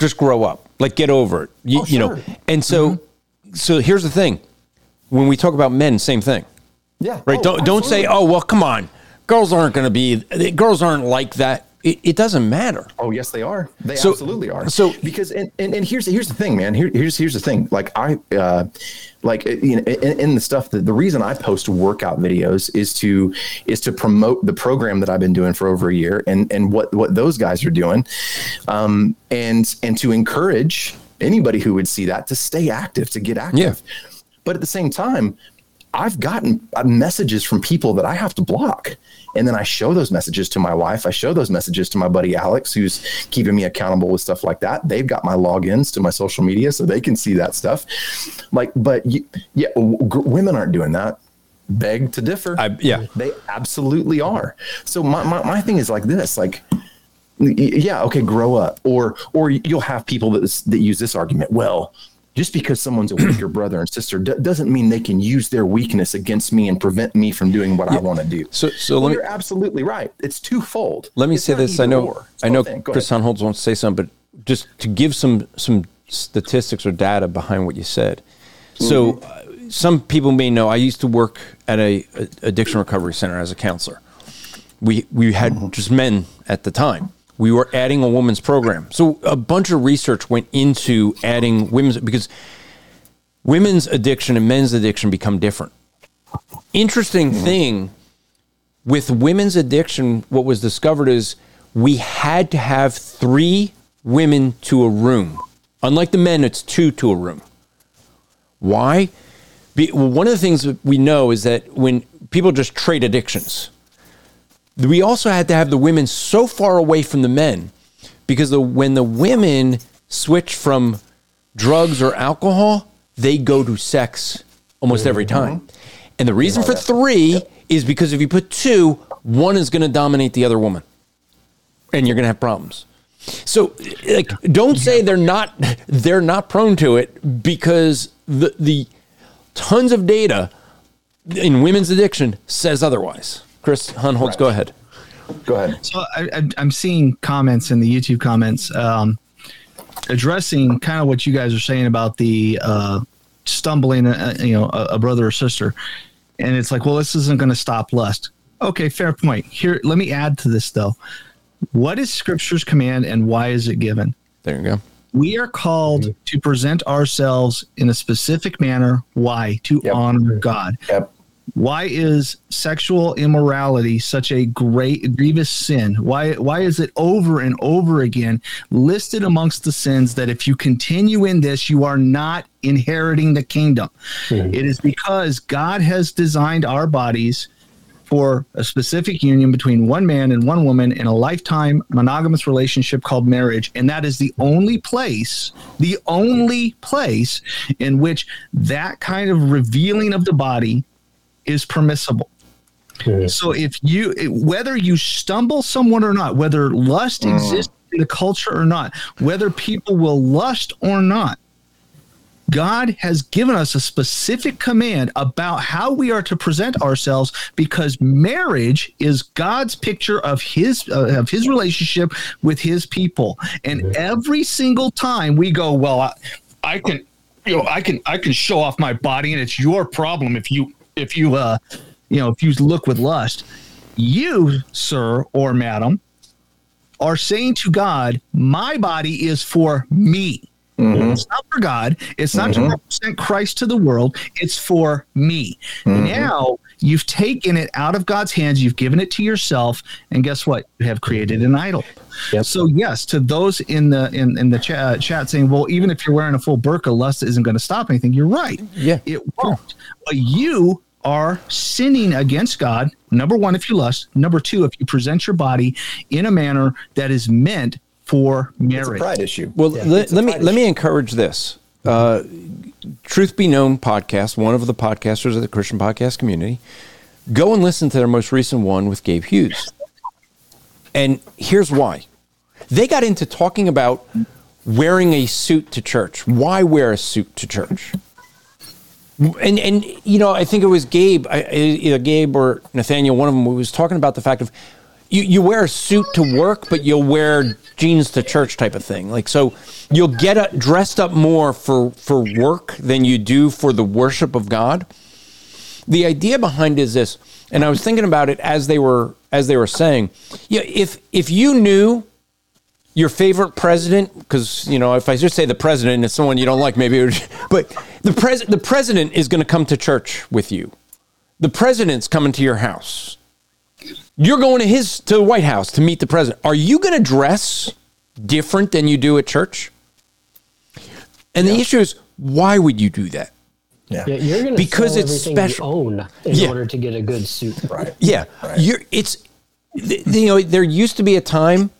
just grow up, like get over it, you, oh, sure. you know. And so, mm-hmm. so here's the thing: when we talk about men, same thing. Yeah. Right. Oh, don't absolutely. don't say, oh well, come on, girls aren't going to be, girls aren't like that it, it, doesn't matter. Oh yes, they are. They so, absolutely are. So because and, and, and here's here's the thing, man. Here, here's here's the thing. Like I uh, like uh, you know in, in the stuff that the reason I post workout videos is to is to promote the program that I've been doing for over a year and and what what those guys are doing, um, and and to encourage anybody who would see that to stay active, to get active. Yeah. But at the same time, I've gotten uh, messages from people that I have to block. And then I show those messages to my wife. I show those messages to my buddy Alex, who's keeping me accountable with stuff like that. They've got my logins to my social media so they can see that stuff. Like, but you, yeah, women aren't doing that. Beg to differ. I, yeah. They absolutely are. So my, my, my thing is like this, like, yeah, okay, grow up. Or, or you'll have people that, that use this argument. Well, just because someone's a weaker brother and sister d- doesn't mean they can use their weakness against me and prevent me from doing what yeah. I want to do. So, so well, you're absolutely right. It's twofold. Let me it's say this. I know, I know, Chris Hohnholz wants to say something, but just to give some some statistics or data behind what you said. So, mm-hmm. uh, some people may know I used to work at a, a addiction recovery center as a counselor. We we had mm-hmm. just men at the time we were adding a women's program. So a bunch of research went into adding women's because women's addiction and men's addiction become different. Interesting thing with women's addiction, what was discovered is we had to have three women to a room. Unlike the men, it's two to a room. Why? Be, well, one of the things we know is that when people just trade addictions, we also had to have the women so far away from the men because the, when the women switch from drugs or alcohol, they go to sex almost every mm-hmm. time. And the reason for three is because if you put two, one is going to dominate the other woman and you're going to have problems. So like don't say they're not they're not prone to it because the the tons of data in women's addiction says otherwise. Chris Hohnholz, right. go ahead. Go ahead. So I, am seeing comments in the YouTube comments um, addressing kind of what you guys are saying about the uh, stumbling, uh, you know, a, a brother or sister, and it's like, well, this isn't going to stop lust. Okay, fair point. Here, let me add to this though. What is Scripture's command, and why is it given? There you go. We are called to present ourselves in a specific manner. Why? To yep. honor God. Yep. Why is sexual immorality such a great grievous sin? Why why is it over and over again listed amongst the sins that if you continue in this you are not inheriting the kingdom? Mm-hmm. It is because God has designed our bodies for a specific union between one man and one woman in a lifetime monogamous relationship called marriage. And that is the only place, the only place in which that kind of revealing of the body is permissible. So if you, whether you stumble someone or not, whether lust exists in the culture or not, whether people will lust or not, God has given us a specific command about how we are to present ourselves because marriage is God's picture of his uh, of his relationship with his people. And every single time we go, well, I, I can you know, I can I can show off my body and it's your problem if you if you uh you know, if you look with lust. You, sir or madam, are saying to God, my body is for me. Mm-hmm. It's not for God. It's not to mm-hmm. represent Christ to the world. It's for me. Mm-hmm. Now you've taken it out of God's hands. You've given it to yourself, and guess what? You have created an idol. Yep. So yes, to those in the in, in the chat, chat saying, well, even if you're wearing a full burqa, lust isn't going to stop anything. You're right. Yeah. it won't. But you are sinning against God. Number one, if you lust. Number two, if you present your body in a manner that is meant for It's a marriage. pride issue. Well, let, let me pride let me encourage this. Uh, Truth Be Known podcast, one of the podcasters of the Christian podcast community, go and listen to their most recent one with Gabe Hughes. And here's why. They got into talking about wearing a suit to church. Why wear a suit to church? And and you know, I think it was Gabe, I- either Gabe or Nathaniel, one of them was talking about the fact of you, you wear a suit to work, but you'll wear jeans to church type of thing. Like so, you'll get a, dressed up more for for work than you do for the worship of God. The idea behind is this, and I was thinking about it as they were as they were saying, yeah, if if you knew your favorite president because you know if i just say the president is someone you don't like maybe would, but the pres the president is going to come to church with you the president's coming to your house you're going to his to the white house to meet the president are you going to dress different than you do at church and the issue is why would you do that Yeah, you're going to Because sell it's everything special. you own in Yeah. order to get a good suit. Right. Yeah, Right. you're. It's th- you know there used to be a time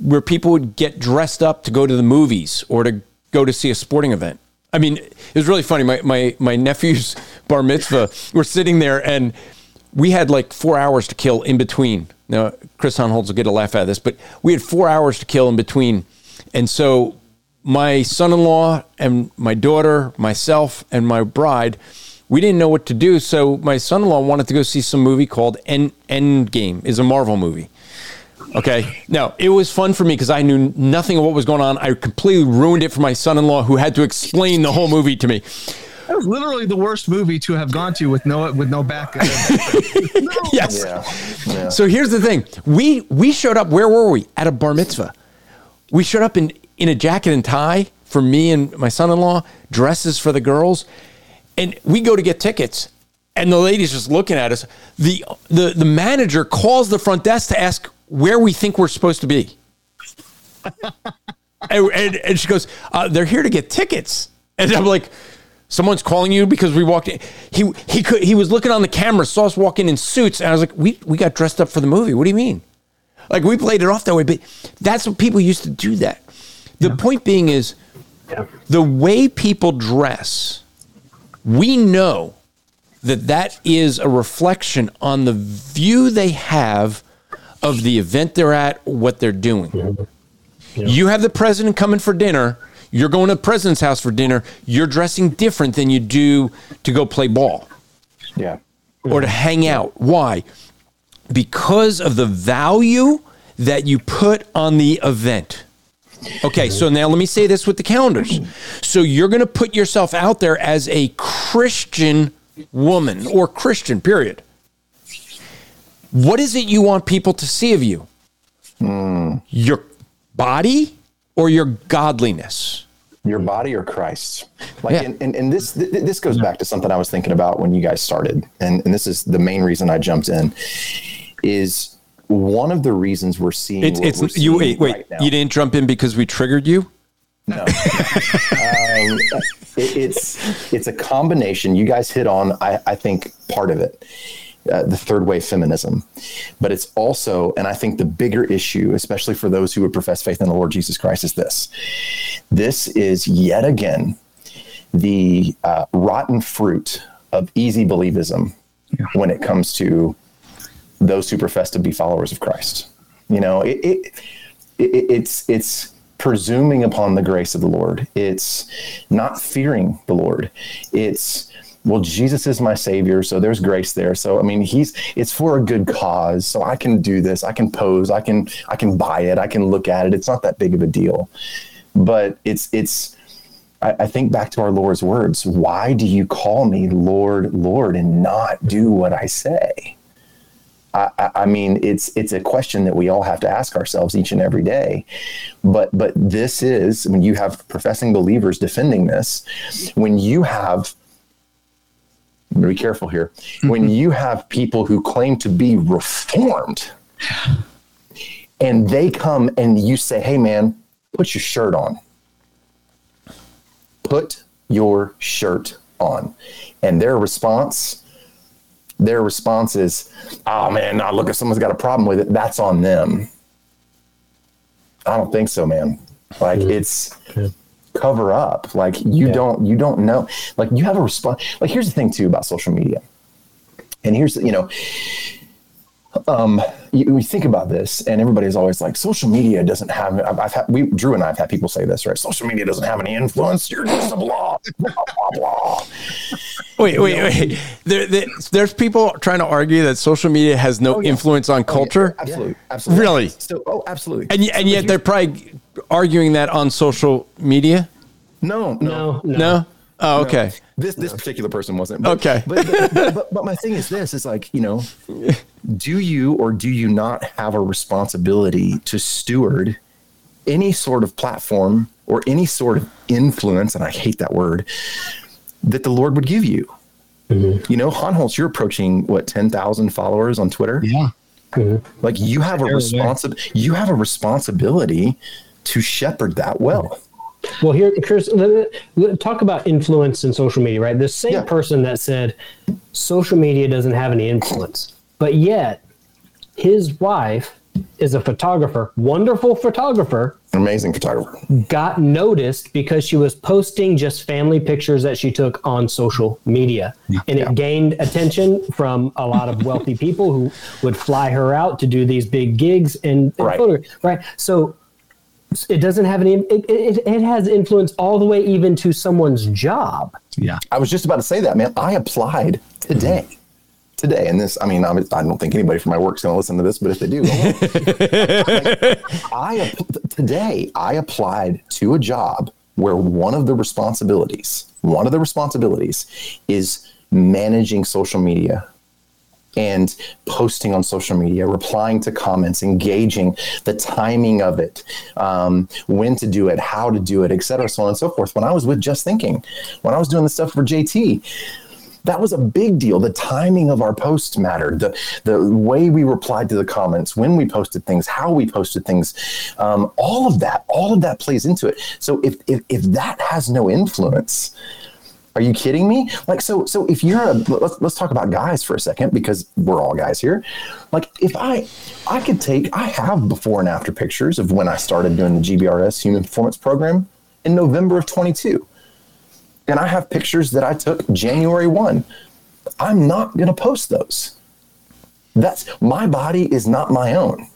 where people would get dressed up to go to the movies or to go to see a sporting event. I mean, it was really funny. My my my nephew's bar mitzvah. We're sitting there and we had like four hours to kill in between. Now Chris Hohnholz will get a laugh out of this, but we had four hours to kill in between, and so my son-in-law and my daughter, myself and my bride, we didn't know what to do. So my son-in-law wanted to go see some movie called End Endgame. is a Marvel movie. Okay. Now it was fun for me because I knew nothing of what was going on. I completely ruined it for my son-in-law, who had to explain the whole movie to me. That was literally the worst movie to have gone to with no with no back. Yes. Yeah. Yeah. So here's the thing: we we showed up. Where were we? At a bar mitzvah. We showed up in in a jacket and tie for me and my son-in-law, dresses for the girls, and we go to get tickets. And the lady's just looking at us. The the the manager calls the front desk to ask where we think we're supposed to be. and, and, and she goes, uh, "They're here to get tickets." And I'm like, "Someone's calling you because we walked in." He he could he was looking on the camera, saw us walk in in suits, and I was like, "We we got dressed up for the movie. What do you mean?" Like we played it off that way, but that's what people used to do. That the point being is the way people dress. We know that that is a reflection on the view they have of the event they're at, what they're doing. You have the president coming for dinner. You're going to the president's house for dinner. You're dressing different than you do to go play ball Yeah. or to hang out. Why? Because of the value that you put on the event. Okay, so now let me say this with the calendars. So you're going to put yourself out there as a Christian woman or Christian, period. What is it you want people to see of you? Your body or your godliness? your body or Christ. Like, Yeah. and, and, and this th- this goes back to something I was thinking about when you guys started, and and this is the main reason I jumped in, is one of the reasons we're seeing. It's, it's we're you. seeing Wait, wait. right you didn't jump in because we triggered you. No. um, it, it's it's a combination. You guys hit on, I, I think, part of it. Uh, the third wave feminism, but it's also, and I think the bigger issue, especially for those who would profess faith in the Lord Jesus Christ, is this: this is yet again the uh, rotten fruit of easy believism yeah. when it comes to those who profess to be followers of Christ. You know, it, it, it it's it's presuming upon the grace of the Lord. It's not fearing the Lord. It's well, Jesus is my savior, so there's grace there. So I mean, he's it's for a good cause. So I can do this. I can pose. I can I can buy it. I can look at it. It's not that big of a deal. But it's it's I, I think back to our Lord's words. Why do you call me Lord, Lord, and not do what I say? I, I, mean, it's it's a question that we all have to ask ourselves each and every day. But but this is when you have professing believers defending this, when you have be careful here. Mm-hmm. When you have people who claim to be reformed and they come and you say, hey, man, put your shirt on. Put your shirt on. And their response, their response is, oh man, now look, if someone's got a problem with it, that's on them. I don't think so, man. Like it's cover up. Like you yeah. don't you don't know. Like you have a response. Like here's the thing too about social media. And here's you know, um, you, you, think about this, and everybody's always like, social media doesn't have. I've, I've, had we Drew and I've had people say this, right? Social media doesn't have any influence. You're just a blah blah blah blah. Wait, wait, wait. There, there, there's people trying to argue that social media has no oh, yeah. influence on culture. Oh, yeah. Absolutely, absolutely. Really? So, oh, absolutely. And and yet they're probably arguing that on social media. No, no, no. no? Oh, okay. This this particular person wasn't. But, okay. But but, but but my thing is this: is like you know, do you or do you not have a responsibility to steward any sort of platform or any sort of influence? And I hate that word that the Lord would give you. Mm-hmm. You know, Hohnholz, you're approaching what ten thousand followers on Twitter. Yeah. Mm-hmm. Like you have a responsibility. You have a responsibility to shepherd that well. Well, here, Chris, talk about influence in social media, right? The same yeah. person that said social media doesn't have any influence, but yet his wife is a photographer, wonderful photographer, amazing photographer, got noticed because she was posting just family pictures that she took on social media. Yeah. And it gained attention from a lot of wealthy people who would fly her out to do these big gigs and, and right. Photo, right? So it doesn't have any it, it, it, has influence all the way even to someone's job. Yeah. I was just about to say that man. I applied today. Today. And this i mean i, I don't think anybody from my work's going to listen to this but if they do I, today i applied to a job where one of the responsibilities one of the responsibilities is managing social media and posting on social media, replying to comments, engaging, the timing of it, um, when to do it, how to do it, et cetera, so on and so forth. When I was with Just Thinking, when I was doing the stuff for JT, that was a big deal. The timing of our posts mattered. The the way we replied to the comments, when we posted things, how we posted things, um, all of that, all of that plays into it. So if if, if that has no influence, are you kidding me? Like, so, so if you're a, let's, let's talk about guys for a second because we're all guys here. Like, if I, I could take, I have before and after pictures of when I started doing the GBRS Human Performance Program in November of 22. And I have pictures that I took January 1. I'm not going to post those. That's my body is not my own.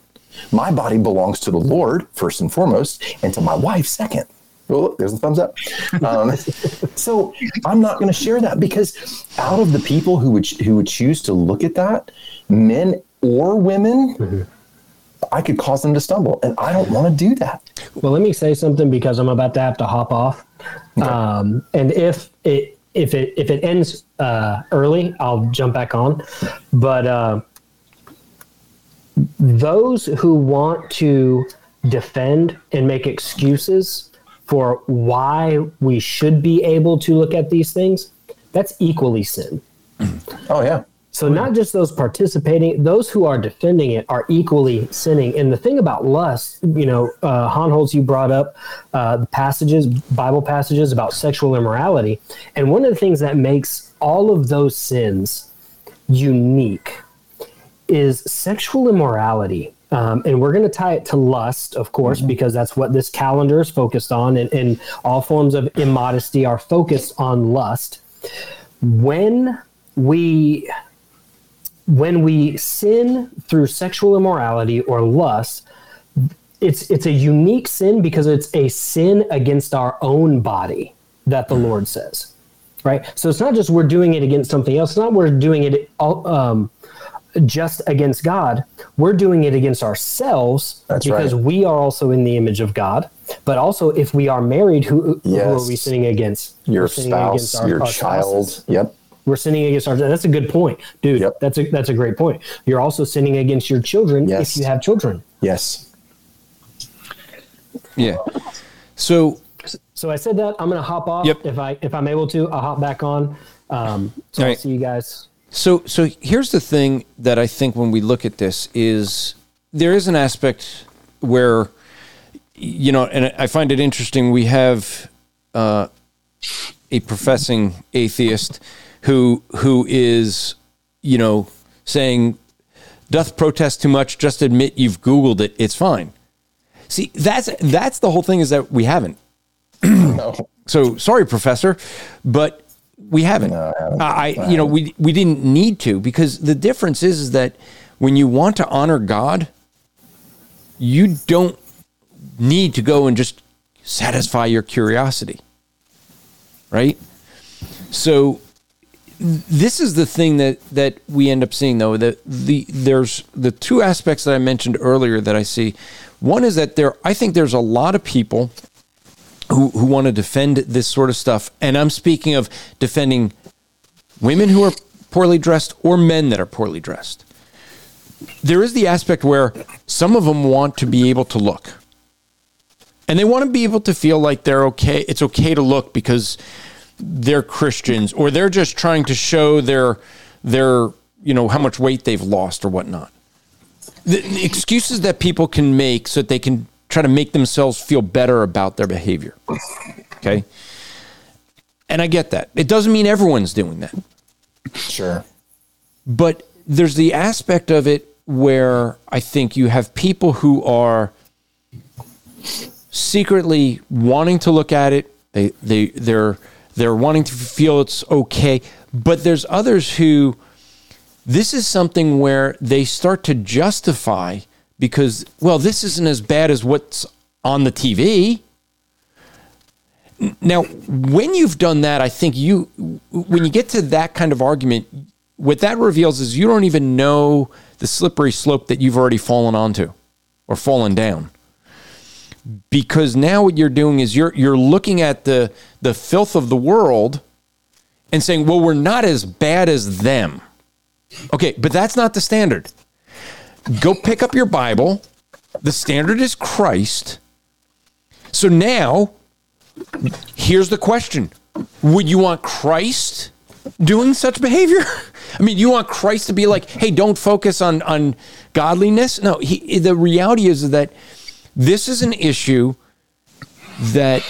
My body belongs to the Lord first and foremost, and to my wife second. Oh, there's the thumbs up. Um, so I'm not going to share that because out of the people who would who would choose to look at that, men or women, mm-hmm. I could cause them to stumble, and I don't want to do that. Well, let me say something because I'm about to have to hop off. Okay. Um, and if it if it if it ends uh, early, I'll jump back on. But uh, those who want to defend and make excuses for why we should be able to look at these things, that's equally sin. Oh, yeah. So not just those participating, those who are defending it are equally sinning. And the thing about lust, you know, uh, Hohnholz, you brought up uh, passages, Bible passages about sexual immorality, and one of the things that makes all of those sins unique is sexual immorality. Um, and we're going to tie it to lust, of course, mm-hmm. because that's what this calendar is focused on. And, and all forms of immodesty are focused on lust. When we when we sin through sexual immorality or lust, it's it's a unique sin because it's a sin against our own body that the Lord says, right? So it's not just we're doing it against something else. It's not we're doing it um, just against God. We're doing it against ourselves That's because right. we are also in the image of God. But also, if we are married, who, yes. who are we sinning against? Your spouse, our, your our child. Spouses. Yep. We're sinning against our. That's a good point, dude. Yep. That's a that's a great point. You're also sinning against your children yes. if you have children. Yes. Yeah. So. So I said that I'm going to hop off. Yep. If I if I'm able to, I'll hop back on. Um, so All I'll right. see you guys so, so here's the thing that I think when we look at this is there is an aspect where, you know, and I find it interesting. We have uh, a professing atheist who who is, you know, saying, "Doth protest too much? Just admit you've Googled it. It's fine." See, that's that's the whole thing is that we haven't. no. So sorry, professor, but we haven't. No, I, haven't. I, you know, we we didn't need to because the difference is, is that when you want to honor God, you don't need to go and just satisfy your curiosity, right? So this is the thing that that we end up seeing though that the there's the two aspects that I mentioned earlier that I see. One is that there I think there's a lot of people who, who want to defend this sort of stuff. And I'm speaking of defending women who are poorly dressed or men that are poorly dressed. There is the aspect where some of them want to be able to look. And they want to be able to feel like they're okay. It's okay to look because they're Christians or they're just trying to show their their you know how much weight they've lost or whatnot. The, excuses that people can make so that they can try to make themselves feel better about their behavior. Okay. And I get that. It doesn't mean everyone's doing that. Sure. But there's the aspect of it where I think you have people who are secretly wanting to look at it. They they they're they're wanting to feel it's okay. But there's others who this is something where they start to justify because, well, this isn't as bad as what's on the TV. Now, when you've done that, I think you, when you get to that kind of argument, what that reveals is you don't even know the slippery slope that you've already fallen onto or fallen down. Because now what you're doing is you're you're looking at the the filth of the world and saying, "Well, we're not as bad as them." Okay, but that's not the standard go pick up your Bible. The standard is Christ. So now, here's the question Would you want Christ doing such behavior? I mean, you want Christ to be like, hey, don't focus on, on godliness? No, he, the reality is that this is an issue that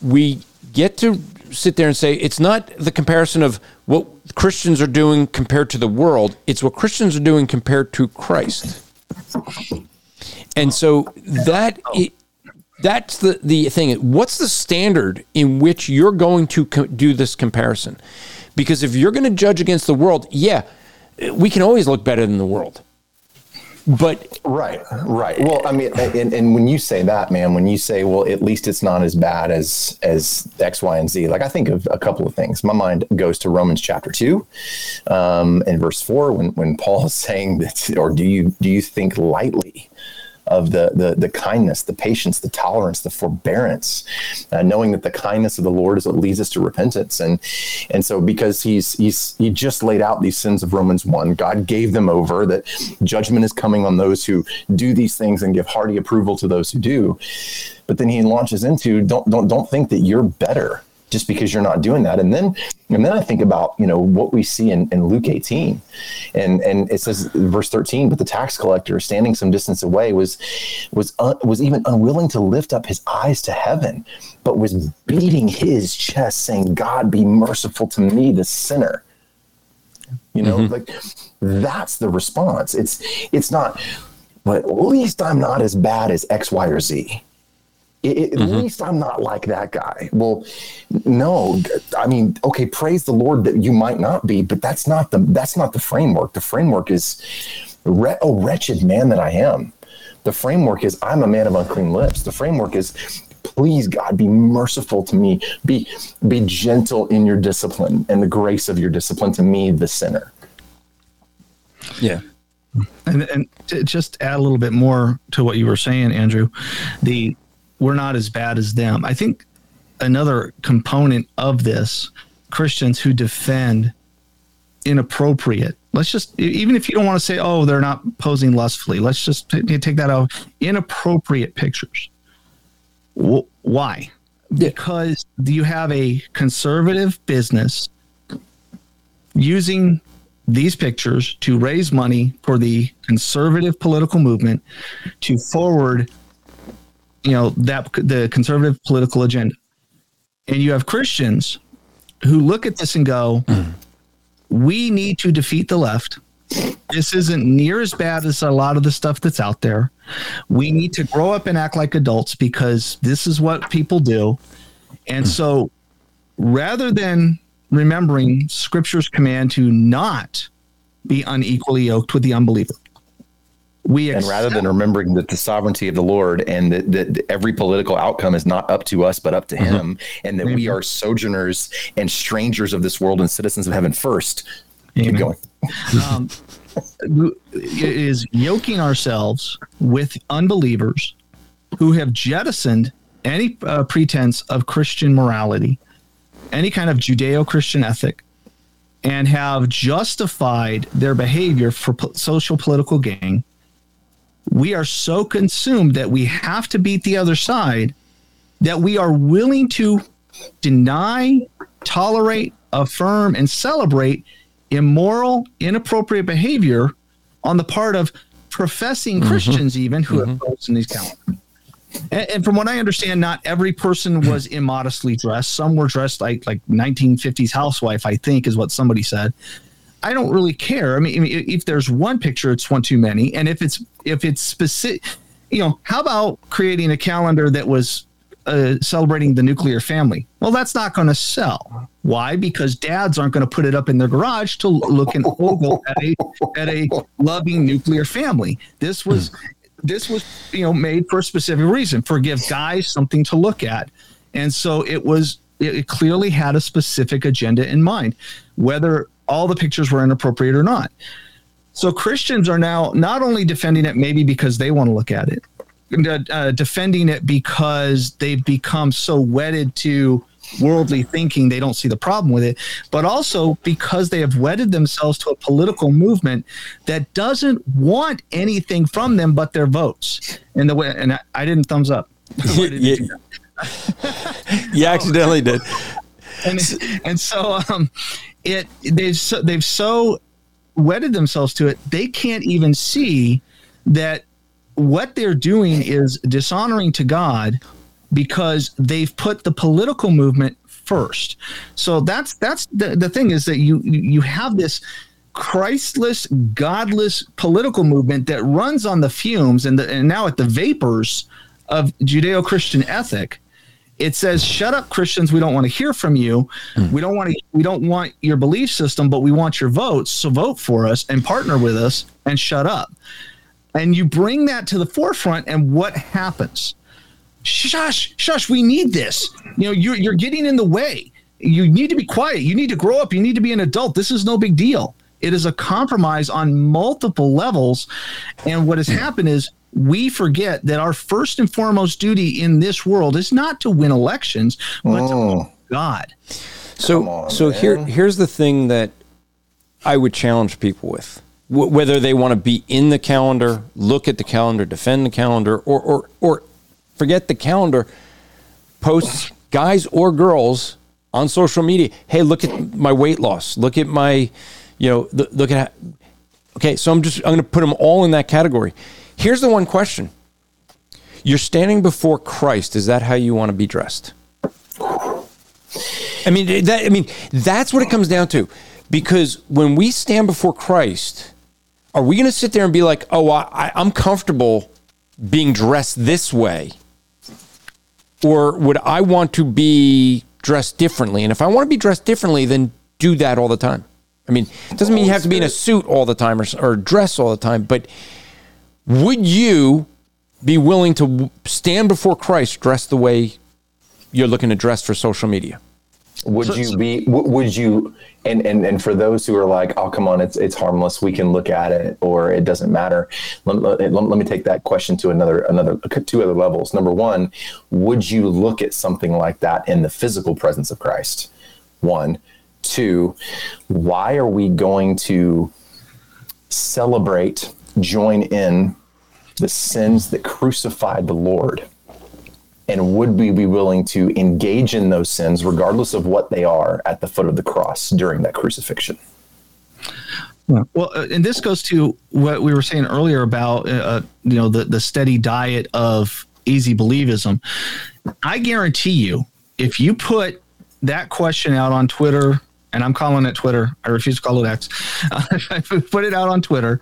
we get to sit there and say it's not the comparison of what Christians are doing compared to the world, it's what Christians are doing compared to Christ. And so that that's the, the thing. What's the standard in which you're going to co- do this comparison? Because if you're going to judge against the world, yeah, we can always look better than the world but right right. Well i mean and, and when you say that man when you say well at least it's not as bad as as x y and z like i think of a couple of things. My mind goes to romans chapter 2 um in verse 4 when when paul is saying that or do you do you think lightly of the, the, the kindness, the patience, the tolerance, the forbearance, uh, knowing that the kindness of the Lord is what leads us to repentance. And, and so because he's, he's, he just laid out these sins of Romans 1, God gave them over, that judgment is coming on those who do these things and give hearty approval to those who do. But then he launches into don't, don't, don't think that you're better just because you're not doing that. And then and then I think about you know what we see in, in Luke 18, and and it says verse 13, but the tax collector standing some distance away was was uh, was even unwilling to lift up his eyes to heaven, but was beating his chest, saying, "God, be merciful to me, the sinner." You know, like that's the response. It's it's not. But at least I'm not as bad as X, Y, or Z. It, it- At mm-hmm. least I'm not like that guy. Well, no, I mean, okay, praise the Lord that you might not be, but that's not the that's not the framework. The framework is, "Wre- oh wretched man that I am. The framework is I'm a man of unclean lips. The framework is, please God, be merciful to me. Be be gentle in your discipline and the grace of your discipline to me, the sinner. Yeah. And, and to just add a little bit more to what you were saying, Andrew, the we're not as bad as them. I think another component of this, Christians who defend inappropriate. Let's just even if you don't want to say, oh, they're not posing lustfully. Let's just t- take that out. Inappropriate pictures. Wh- why? Because you have a conservative business using these pictures to raise money for the conservative political movement to forward you know that the conservative political agenda. And you have christians who look at this and go we need to defeat the left. This isn't near as bad as a lot of the stuff that's out there. We need to grow up and act like adults because this is what people do. And so rather than remembering scripture's command to not be unequally yoked with the unbeliever we And rather than remembering that the sovereignty of the Lord and that, that every political outcome is not up to us, but up to Him, and that we are sojourners and strangers of this world and citizens of heaven first. Keep going. um, is yoking ourselves with unbelievers who have jettisoned any uh, pretense of Christian morality, any kind of Judeo Christian ethic, and have justified their behavior for po- social political gain. We are so consumed that we have to beat the other side that we are willing to deny, tolerate, affirm, and celebrate immoral, inappropriate behavior on the part of professing mm-hmm. Christians, even who have mm-hmm. posted in these calendars. And, and from what I understand, not every person was immodestly dressed. Some were dressed like like 1950s housewife, I think, is what somebody said. I don't really care. I mean, if there's one picture, it's one too many. And if it's if it's specific, you know, how about creating a calendar that was uh, celebrating the nuclear family? Well, that's not going to sell. Why? Because dads aren't going to put it up in their garage to look and ogle at a at a loving nuclear family. This was this was you know made for a specific reason for give guys something to look at, and so it was it clearly had a specific agenda in mind, whether all the pictures were inappropriate or not. So Christians are now not only defending it maybe because they want to look at it, uh, uh, defending it because they've become so wedded to worldly thinking they don't see the problem with it, but also because they have wedded themselves to a political movement that doesn't want anything from them but their votes. And the way, and I, I didn't thumbs up. Did you that? You accidentally did. and and so um, it they've so, they've so wedded themselves to it they can't even see that what they're doing is dishonoring to God because they've put the political movement first. So that's that's the, the thing is that you you have this Christless, godless political movement that runs on the fumes and the, and now at the vapors of Judeo-Christian ethic it says shut up christians. We don't want to hear from you. Hmm. We don't want to we don't want your belief system but we want your votes. So vote for us and partner with us and shut up. And you bring that to the forefront and what happens? Shush shush we need this. You know you're, you're getting in the way. You need to be quiet. You need to grow up. You need to be an adult. This is no big deal. It is a compromise on multiple levels. And what has happened is we forget that our first and foremost duty in this world is not to win elections but to Oh. god So on, so here here's the thing that I would challenge people with. Wh- whether they want to be in the calendar, look at the calendar, defend the calendar, or or or forget the calendar, post guys or girls on social media. Hey, look at my weight loss. Look at my, you know, th- look at. How, Okay, so I'm just I'm going to put them all in that category. Here's the one question: You're standing before Christ. Is that how you want to be dressed? I mean, that, I mean, that's what it comes down to. Because when we stand before Christ, are we going to sit there and be like, oh, I, I'm comfortable being dressed this way? Or would I want to be dressed differently? And if I want to be dressed differently, then do that all the time. I mean, it doesn't mean you have to be in a suit all the time or, or dress all the time, but would you be willing to stand before Christ dressed the way you're looking to dress for social media? Would you be? Would you? And and and for those who are like, oh come on, it's it's harmless. We can look at it, or it doesn't matter. Let, let, let me take that question to another another uh, two other levels. Number one, would you look at something like that in the physical presence of Christ? One, two. Why are we going to celebrate, join in the sins that crucified the Lord? And would we be willing to engage in those sins, regardless of what they are, at the foot of the cross during that crucifixion? Well, uh, and this goes to what we were saying earlier about uh, uh, you know the the steady diet of easy believism. I guarantee you, if you put that question out on Twitter, and I'm calling it Twitter, I refuse to call it X. If I put it out on Twitter,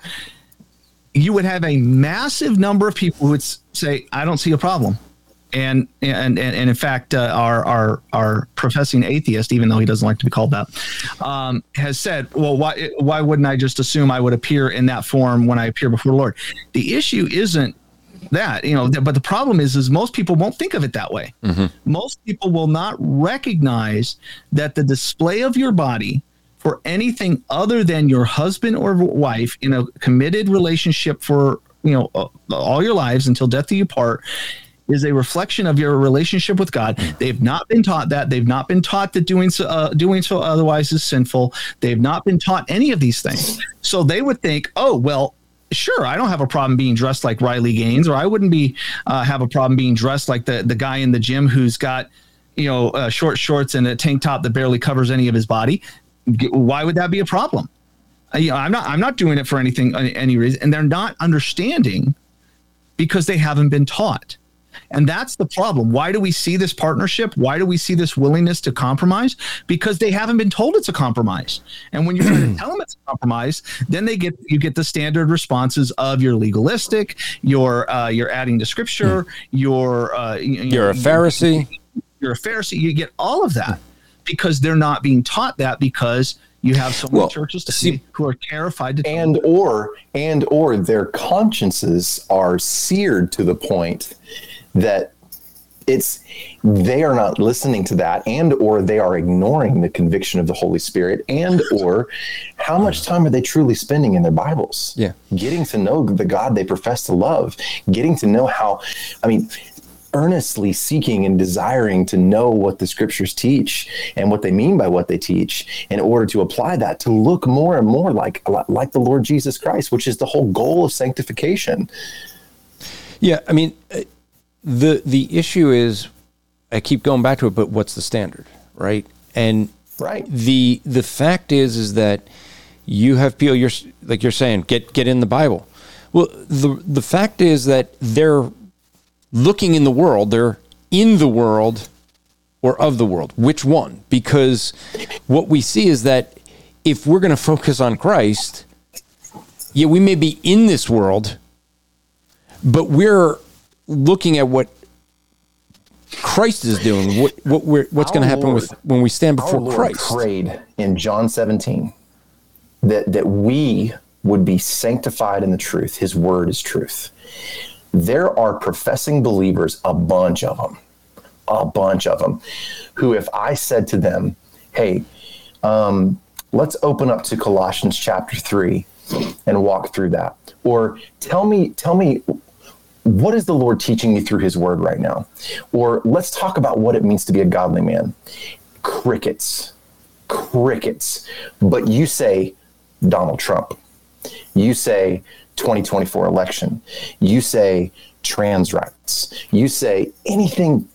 you would have a massive number of people who would say, "I don't see a problem." and and and, and in fact, uh, our our our professing atheist, even though he doesn't like to be called that, um, has said, "Well, why why wouldn't I just assume I would appear in that form when I appear before the Lord?" The issue isn't that you know, but the problem is, is most people won't think of it that way. Mm-hmm. Most people will not recognize that the display of your body for anything other than your husband or wife in a committed relationship for you know all your lives until death do you part is a reflection of your relationship with God. They've not been taught that. They've not been taught that doing so, uh, doing so otherwise is sinful. They've not been taught any of these things. So they would think, oh, well, sure, I don't have a problem being dressed like Riley Gaines, or I wouldn't be uh, have a problem being dressed like the the guy in the gym who's got you know uh, short shorts and a tank top that barely covers any of his body. Why would that be a problem? You know, I'm not I'm not doing it for anything any reason, and they're not understanding because they haven't been taught. And that's the problem. Why do we see this partnership? Why do we see this willingness to compromise? Because they haven't been told it's a compromise. And when you try to tell them it's a compromise, then they get you get the standard responses of you're legalistic, you're uh, you're adding to scripture, you're uh, you, you're a Pharisee, you're a Pharisee. You get all of that because they're not being taught that because you have so many well, churches to see who are terrified to and or and or their consciences are seared to the point that it's they are not listening to that and or they are ignoring the conviction of the holy spirit and or how much time are they truly spending in their bibles? Yeah. Getting to know the god they profess to love getting to know how i mean earnestly seeking and desiring to know what the scriptures teach and what they mean by what they teach in order to apply that to look more and more like like the lord jesus christ which is the whole goal of sanctification yeah i mean the the issue is I keep going back to it, but what's the standard, right? And right. The the fact is is that you have people you're like you're saying get get in the Bible. Well, the the fact is that they're looking in the world, they're in the world or of the world. Which one? Because what we see is that if we're going to focus on Christ, yeah, we may be in this world, but we're looking at what Christ is doing, what what we're, what's going to happen Lord, with when we stand before Christ. Prayed in John 17 that that we would be sanctified in the truth. His word is truth. There are professing believers, a bunch of them, a bunch of them, who if I said to them, "Hey, um, let's open up to Colossians chapter three and walk through that," or tell me, tell me what is the Lord teaching you through his word right now? Or let's talk about what it means to be a godly man. Crickets, crickets. But you say Donald Trump. You say 2024 election. You say trans rights. You say anything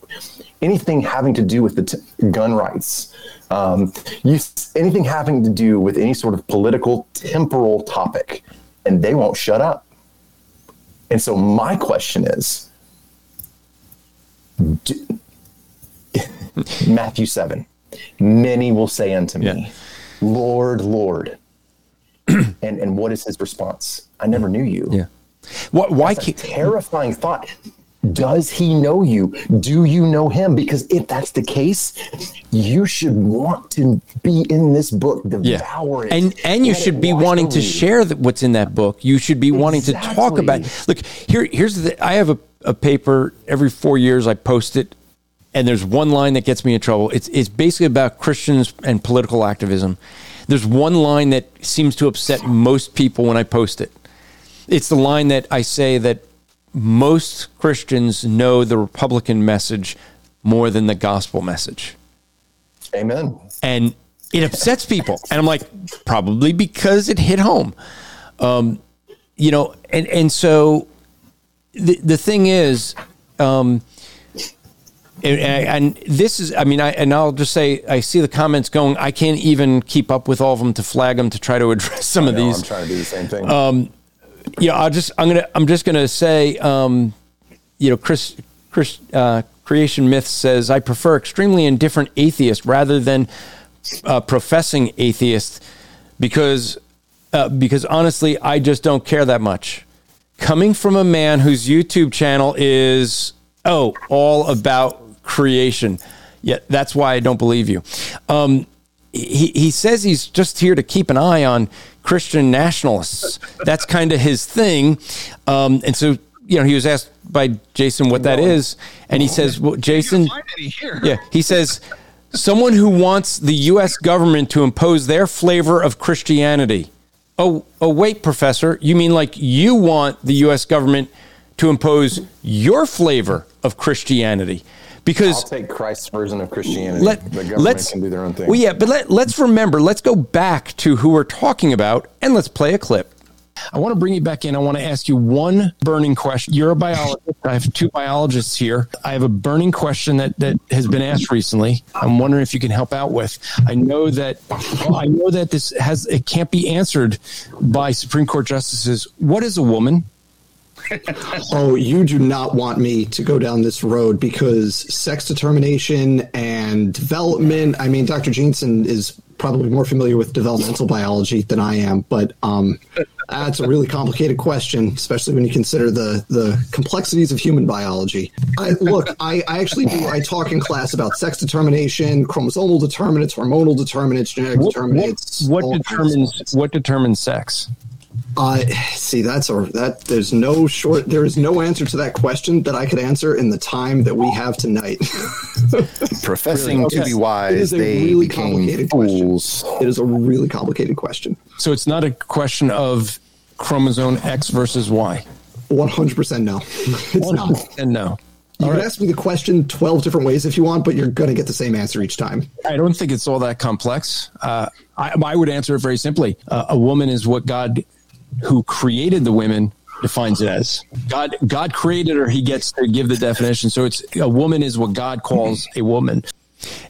anything having to do with the t- gun rights. Um, you, anything having to do with any sort of political temporal topic, and they won't shut up. And so my question is do, Matthew 7 Many will say unto me, yeah. Lord, Lord. and and what is his response? I never knew you. Yeah. Why, why That's a can't terrifying thought. Does he know you? Do you know him? Because if that's the case, you should want to be in this book, devour it, and and you should be wanting to share that what's in that book. You should be wanting to talk about. Exactly. Look, here here's the. I have a, a paper every four years. I post it, and there's one line that gets me in trouble. It's it's basically about Christians and political activism. There's one line that seems to upset most people when I post it. It's the line that I say that most Christians know the Republican message more than the gospel message Amen. and it upsets people. And I'm like, probably because it hit home. Um, you know, and and so the the thing is, um, and, and this is, I mean, I and I'll just say, I see the comments going. I can't even keep up with all of them to flag them to try to address some of these I'm trying to do the same thing. yeah, I'll just I'm gonna I'm just gonna say, um, you know, Chris Chris uh, Creation Myth says I prefer extremely indifferent atheist rather than uh, professing atheist because uh, because honestly I just don't care that much. Coming from a man whose YouTube channel is oh all about creation, Yet that's why I don't believe you. Um, he, he says he's just here to keep an eye on Christian nationalists. That's kind of his thing. Um, and so, you know, he was asked by Jason what that is. And he says, well, Jason, Find any here. yeah, he says, someone who wants the U.S. government to impose their flavor of Christianity. Oh, oh, wait, professor. You mean like you want the U.S. government to impose your flavor of Christianity? Because I'll take Christ's version of Christianity. let, the government let's can do their own thing. Well, yeah, but let, let's remember. Let's go back to who we're talking about, and let's play a clip. I want to bring you back in. I want to ask you one burning question. You're a biologist. I have two biologists here. I have a burning question that, that has been asked recently. I'm wondering if you can help out with. I know that well, I know that this has it can't be answered by Supreme Court justices. What is a woman? Oh, you do not want me to go down this road because sex determination and development. I mean, Dr. Jensen is probably more familiar with developmental biology than I am, but um, that's a really complicated question, especially when you consider the the complexities of human biology. I, look, I, I actually do. I talk in class about sex determination, chromosomal determinants, hormonal determinants, genetic What, determinants. what of determines what determines sex? Uh, see, that's a that. There's no short. There is no answer to that question that I could answer in the time that we have tonight. Professing to Okay. be wise, is a they really became complicated fools. it is a really complicated question. So it's not a question of chromosome X versus Y. One hundred percent no. It's not. And no. You can ask me the question twelve different ways if you want, but you're going to get the same answer each time. I don't think it's all that complex. Uh, I, I would answer it very simply. Uh, a woman is what God, who created the women, defines it as. God, God created her. He gets to give the definition. So it's a woman is what God calls a woman.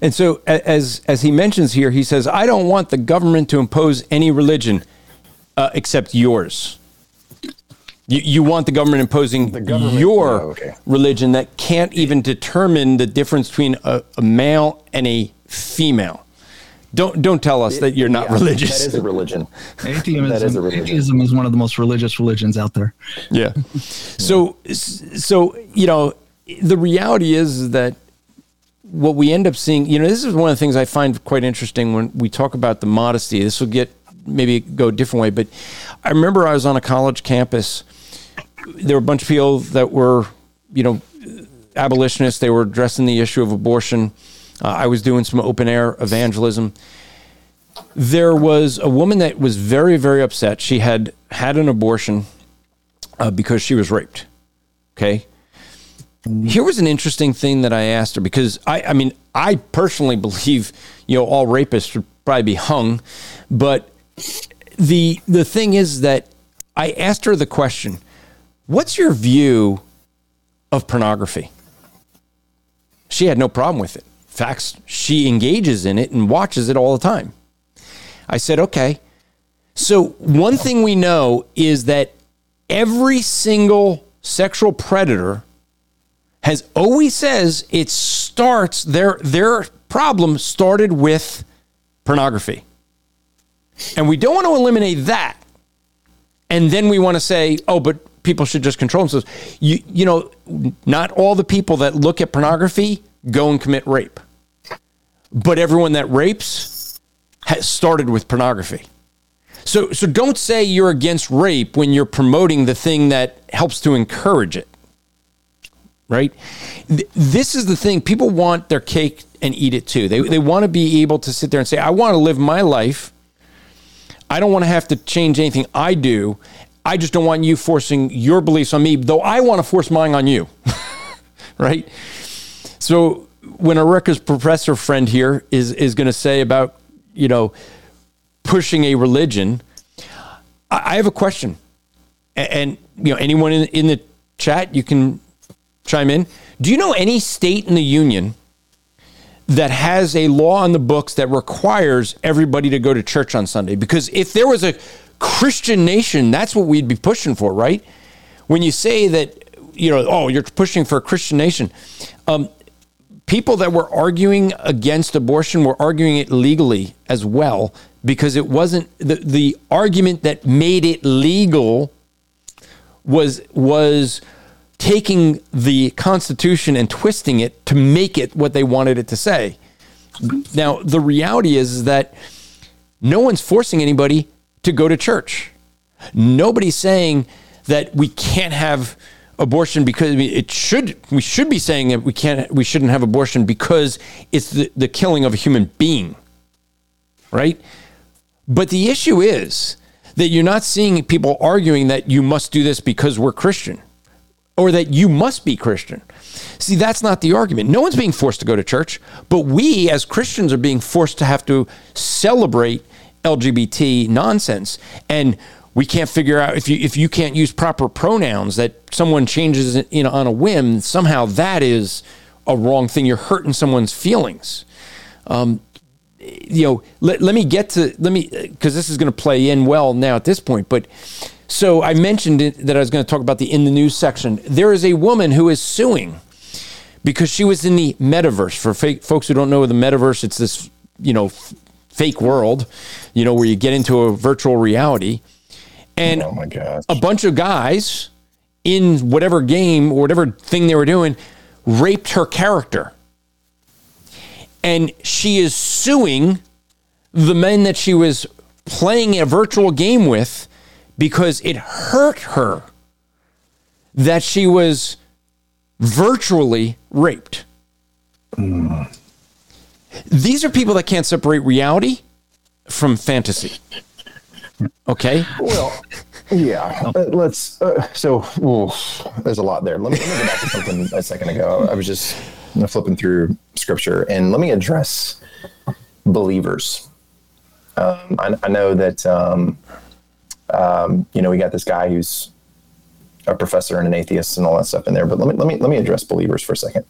And so, as as he mentions here, he says, "I don't want the government to impose any religion uh, except yours." You, you want the government imposing government- your oh, okay. religion that can't even determine the difference between a, a male and a female. Don't don't tell us that you're not Yeah, religious. That is a religion. Atheism, That is a religion. atheism is one of the most religious religions out there. Yeah. So so you know the reality is that what we end up seeing, you know, this is one of the things I find quite interesting when we talk about the modesty. This will get maybe go a different way, but I remember I was on a college campus. There were a bunch of people that were, you know, abolitionists. They were addressing the issue of abortion. Uh, I was doing some open air evangelism. There was a woman that was very, very upset. She had had an abortion uh, because she was raped. Okay. Here was an interesting thing that I asked her because I, I mean, I personally believe, you know, all rapists should probably be hung, but the the thing is that I asked her the question, "What's your view of pornography?" She had no problem with it. Facts, she engages in it and watches it all the time. I said, "Okay." So, one thing we know is that every single sexual predator has always says it starts their their problem started with pornography. And we don't want to eliminate that. And then we want to say, oh, but people should just control themselves. You, you know, not all the people that look at pornography go and commit rape, but everyone that rapes has started with pornography. So, so don't say you're against rape when you're promoting the thing that helps to encourage it. Right? Th- This is the thing. People want their cake and eat it too. They, they want to be able to sit there and say, I want to live my life. I don't want to have to change anything I do. I just don't want you forcing your beliefs on me, though I want to force mine on you. right? So when Rutgers professor friend here is is going to say about, you know, pushing a religion, I, I have a question. A- And, you know, anyone in, in the chat, you can chime in. Do you know any state in the union that has a law on the books that requires everybody to go to church on Sunday? Because if there was a Christian nation, that's what we'd be pushing for, right? When you say that, you know, oh, you're pushing for a Christian nation. Um, people that were arguing against abortion were arguing it legally as well because it wasn't the, the argument that made it legal was was taking the constitution and twisting it to make it what they wanted it to say. Now the reality is, is that no one's forcing anybody to go to church. Nobody's saying that we can't have abortion because it should we should be saying that we can't we shouldn't have abortion because it's the, the killing of a human being right? But the issue is that you're not seeing people arguing that you must do this because we're christian or that you must be christian. See that's not the argument. No one's being forced to go to church but we as christians are being forced to have to celebrate lgbt nonsense. And we can't figure out if you if you can't use proper pronouns that someone changes you on a whim somehow that is a wrong thing. You're hurting someone's feelings. Um, you know let, let me get to let me because this is going to play in well now at this point but so i mentioned it, that i was going to talk about the in the news section. There is a woman who is suing because she was in the metaverse. For fake, folks who don't know the metaverse it's this you know f- fake world you know where you get into a virtual reality and Oh my gosh. a bunch of guys in whatever game or whatever thing they were doing raped her character. And she is suing the men that she was playing a virtual game with because it hurt her that she was virtually raped. These are people that can't separate reality from fantasy. Okay? Well, yeah. Uh, let's. Uh, so, ooh, there's a lot there. Let me, let me go back to something a second ago. I was just flipping through scripture, and let me address believers. Um, I, I know that um, um, you know we got this guy who's a professor and an atheist and all that stuff in there, but let me let me let me address believers for a second.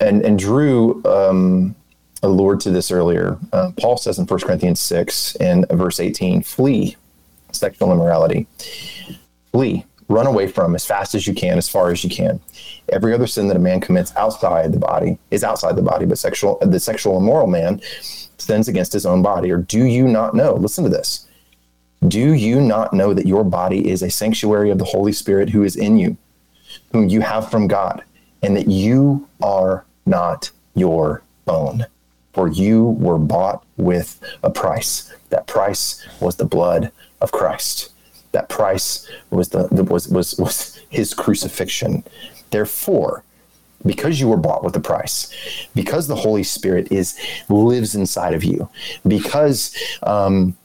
And and Drew um, allured to this earlier. Uh, Paul says in 1 Corinthians 6 and verse 18, flee sexual immorality. Flee, run away from as fast as you can, as far as you can. Every other sin that a man commits outside the body is outside the body, but sexual the sexual immoral man sins against his own body. Or do you not know? Listen to this. Do you not know that your body is a sanctuary of the Holy Spirit who is in you, whom you have from God, and that you are not your own? For you were bought with a price. That price was the blood of Christ. That price was the, was was was his crucifixion. Therefore, because you were bought with a price, because the Holy Spirit is lives inside of you, because um,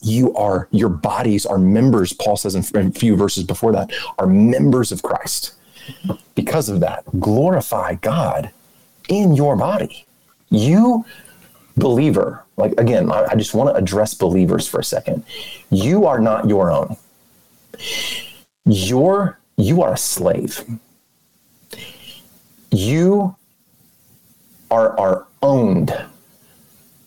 you are your bodies are members. Paul says in a few verses before that are members of Christ. Because of that, glorify God in your body. You believer, like again, I, I just want to address believers for a second. You are not your own. You're you are a slave. You are are owned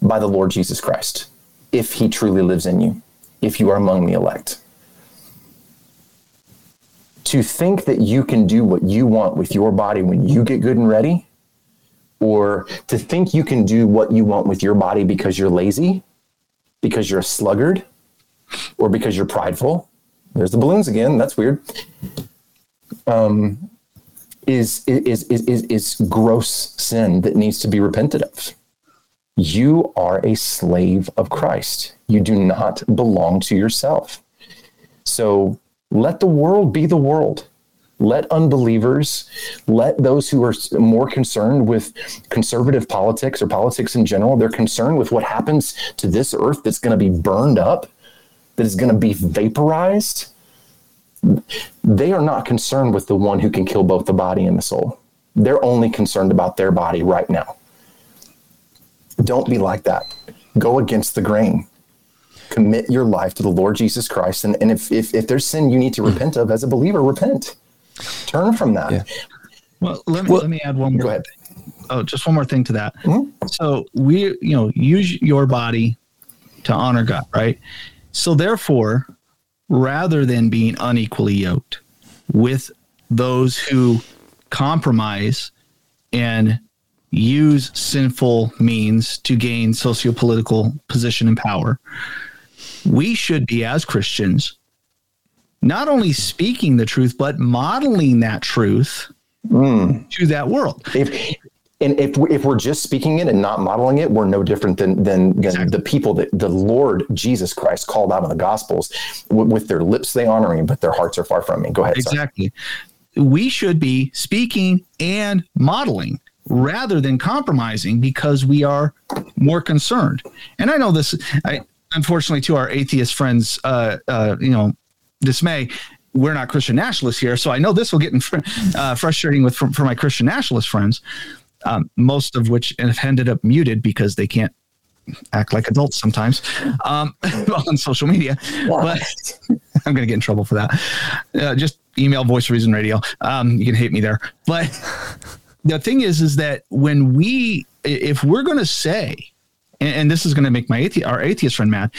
by the Lord Jesus Christ if he truly lives in you, if you are among the elect. To think that you can do what you want with your body when you get good and ready, or to think you can do what you want with your body because you're lazy, because you're a sluggard or because you're prideful, there's the balloons again. That's weird. Um, is, is, is, is, is gross sin that needs to be repented of. You are a slave of Christ. You do not belong to yourself. So let the world be the world. Let unbelievers, let those who are more concerned with conservative politics or politics in general, they're concerned with what happens to this earth that's going to be burned up, that is going to be vaporized. They are not concerned with the one who can kill both the body and the soul. They're only concerned about their body right now. Don't be like that. Go against the grain commit your life to the Lord Jesus Christ. And, and if, if, if there's sin you need to repent of as a believer, repent. Turn from that. Yeah. Well, let me, well, let me add one more. Go ahead. Oh, just one more thing to that. Mm-hmm. So we, you know, use your body to honor God, right? So therefore, rather than being unequally yoked with those who compromise and use sinful means to gain sociopolitical position and power, we should be as Christians not only speaking the truth but modeling that truth mm. to that world. If, and if we, if we're just speaking it and not modeling it, we're no different than than, exactly. the people that the Lord Jesus Christ called out in the Gospels. W- with their lips they honor me, but their hearts are far from me. Go ahead. Exactly. Sorry. We should be speaking and modeling rather than compromising because we are more concerned. And I know this. I, unfortunately, to our atheist friends, uh, uh, you know, dismay. We're not Christian nationalists here, so I know this will get fr- uh, frustrating with for, for, my Christian nationalist friends, um, most of which have ended up muted because they can't act like adults sometimes um, on social media. But I'm going to get in trouble for that. Uh, just email Voice Reason Radio. Um, you can hate me there, but the thing is, is that when we, if we're going to say, and, and this is going to make my athe- our atheist friend mad,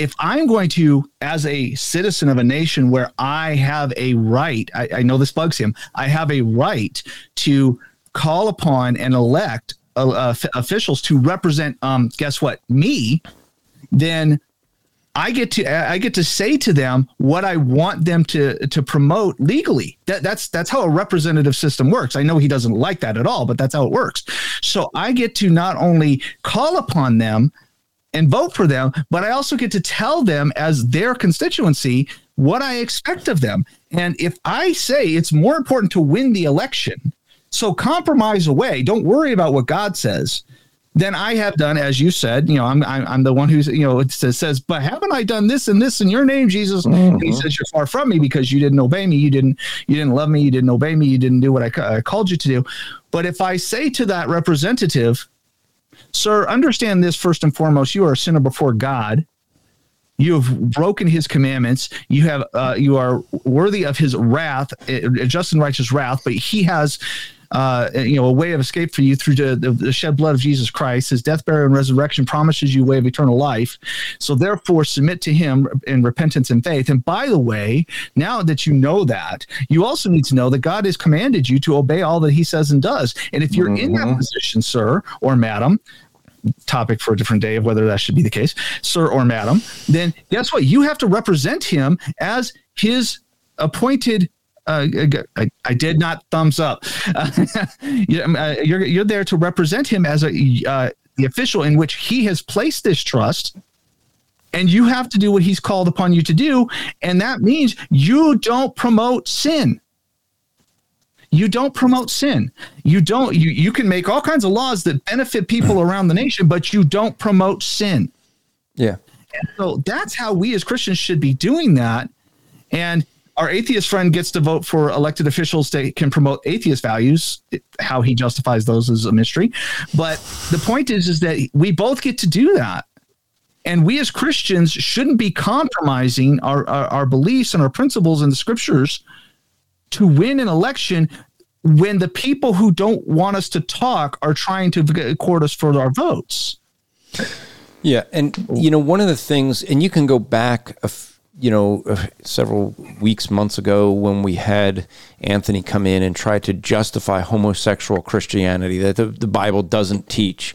if I'm going to, as a citizen of a nation where I have a right, I, I know this bugs him, I have a right to call upon and elect uh, uh, officials to represent, um, guess what, me, then I get to I get to say to them what I want them to to promote legally. That, that's that's how a representative system works. I know he doesn't like that at all, but that's how it works. So I get to not only call upon them and vote for them, but I also get to tell them as their constituency what I expect of them. And if I say it's more important to win the election, so compromise away, don't worry about what God says then I have done, as you said, you know, I'm I'm, I'm the one who's you know it says, but haven't I done this and this in your name, Jesus? Mm-hmm. And he says, you're far from me because you didn't obey me, you didn't you didn't love me, you didn't obey me, you didn't do what I, I called you to do. But if I say to that representative, sir, understand this first and foremost, you are a sinner before God. You have broken His commandments. You have uh, you are worthy of His wrath, uh, just and righteous wrath. But He has uh, you know, a way of escape for you through the, the, shed blood of Jesus Christ. His death, burial, and resurrection promises you a way of eternal life. So therefore, submit to Him in repentance and faith. And by the way, now that you know that, you also need to know that God has commanded you to obey all that He says and does. And if you're mm-hmm. in that mm-hmm. position, sir or madam, topic for a different day of whether that should be the case, sir or madam, then guess what? You have to represent him as his appointed uh, I, I, did not thumbs up. Um, uh, you're, you're there to represent him as a uh, the official in which he has placed this trust, and you have to do what he's called upon you to do, and that means you don't promote sin. You don't promote sin. You don't. You you can make all kinds of laws that benefit people around the nation, but you don't promote sin. Yeah. And so that's how we as Christians should be doing that. And our atheist friend gets to vote for elected officials that can promote atheist values. How he justifies those is a mystery. But the point is, is that we both get to do that. And we as Christians shouldn't be compromising our, our, our beliefs and our principles and the scriptures to win an election when the people who don't want us to talk are trying to court us for our votes. Yeah. And, you know, one of the things, and you can go back a f- you know, several weeks, months ago, when we had Anthony come in and try to justify homosexual Christianity, that the, the Bible doesn't teach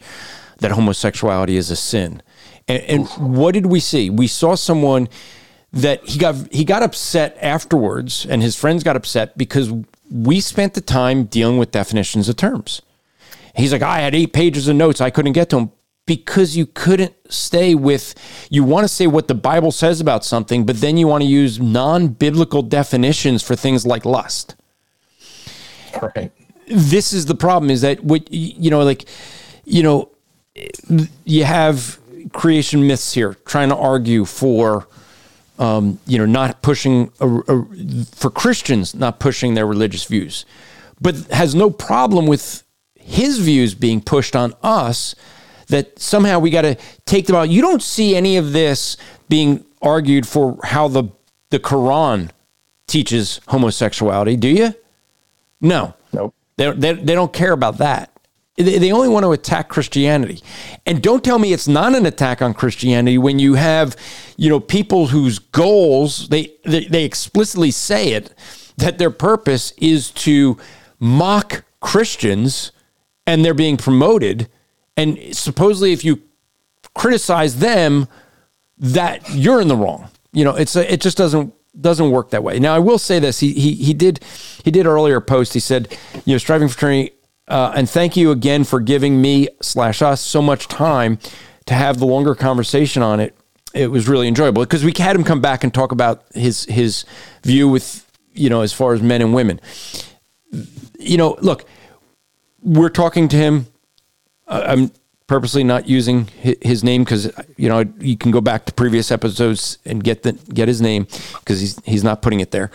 that homosexuality is a sin. And, and what did we see? We saw someone that he got he got upset afterwards, and his friends got upset because we spent the time dealing with definitions of terms. He's like, I had eight pages of notes, I couldn't get to them because you couldn't stay with you want to say what the bible says about something but then you want to use non-biblical definitions for things like lust Right. this is the problem is that what you know like you know you have creation myths here trying to argue for um, you know not pushing a, a, for christians not pushing their religious views but has no problem with his views being pushed on us that somehow we got to take them out you don't see any of this being argued for how the the quran teaches homosexuality do you no Nope. they, they, they don't care about that. They, they only want to attack Christianity. And don't tell me it's not an attack on Christianity when you have, you know, people whose goals, they, they, they explicitly say it, that their purpose is to mock Christians and they're being promoted. And supposedly, if you criticize them, that you're in the wrong. You know, it's a, it just doesn't doesn't work that way. Now, I will say this: he he he did he did earlier post. He said, you know, striving training, uh, and thank you again for giving me slash us so much time to have the longer conversation on it. It was really enjoyable because we had him come back and talk about his his view with you know as far as men and women. You know, look, we're talking to him. I'm purposely not using his name because you know you can go back to previous episodes and get the get his name because he's he's not putting it there,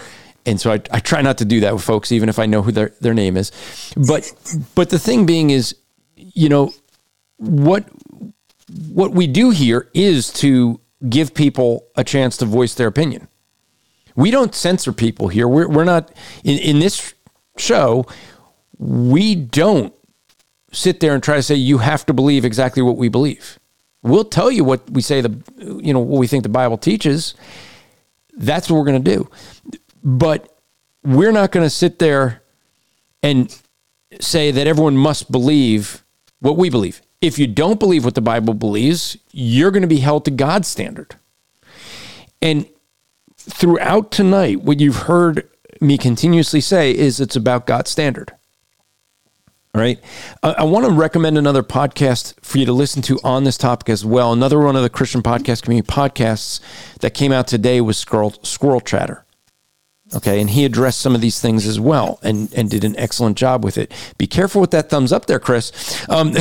and so I, I try not to do that with folks even if I know who their their name is, but but the thing being is, you know, what what we do here is to give people a chance to voice their opinion. We don't censor people here. We're, we're not in, in this show. We don't sit there and try to say you have to believe exactly what we believe. We'll tell you what we say the you know what we think the Bible teaches. That's what we're going to do. But we're not going to sit there and say that everyone must believe what we believe. If you don't believe what the Bible believes, you're going to be held to God's standard. And throughout tonight, what you've heard me continuously say is it's about God's standard. All right. I, I want to recommend another podcast for you to listen to on this topic as well. Another one of the Christian Podcast Community podcasts that came out today was Squirrel, Squirrel Chatter. Okay. And he addressed some of these things as well and, and did an excellent job with it. Be careful with that thumbs up there, Chris. Um,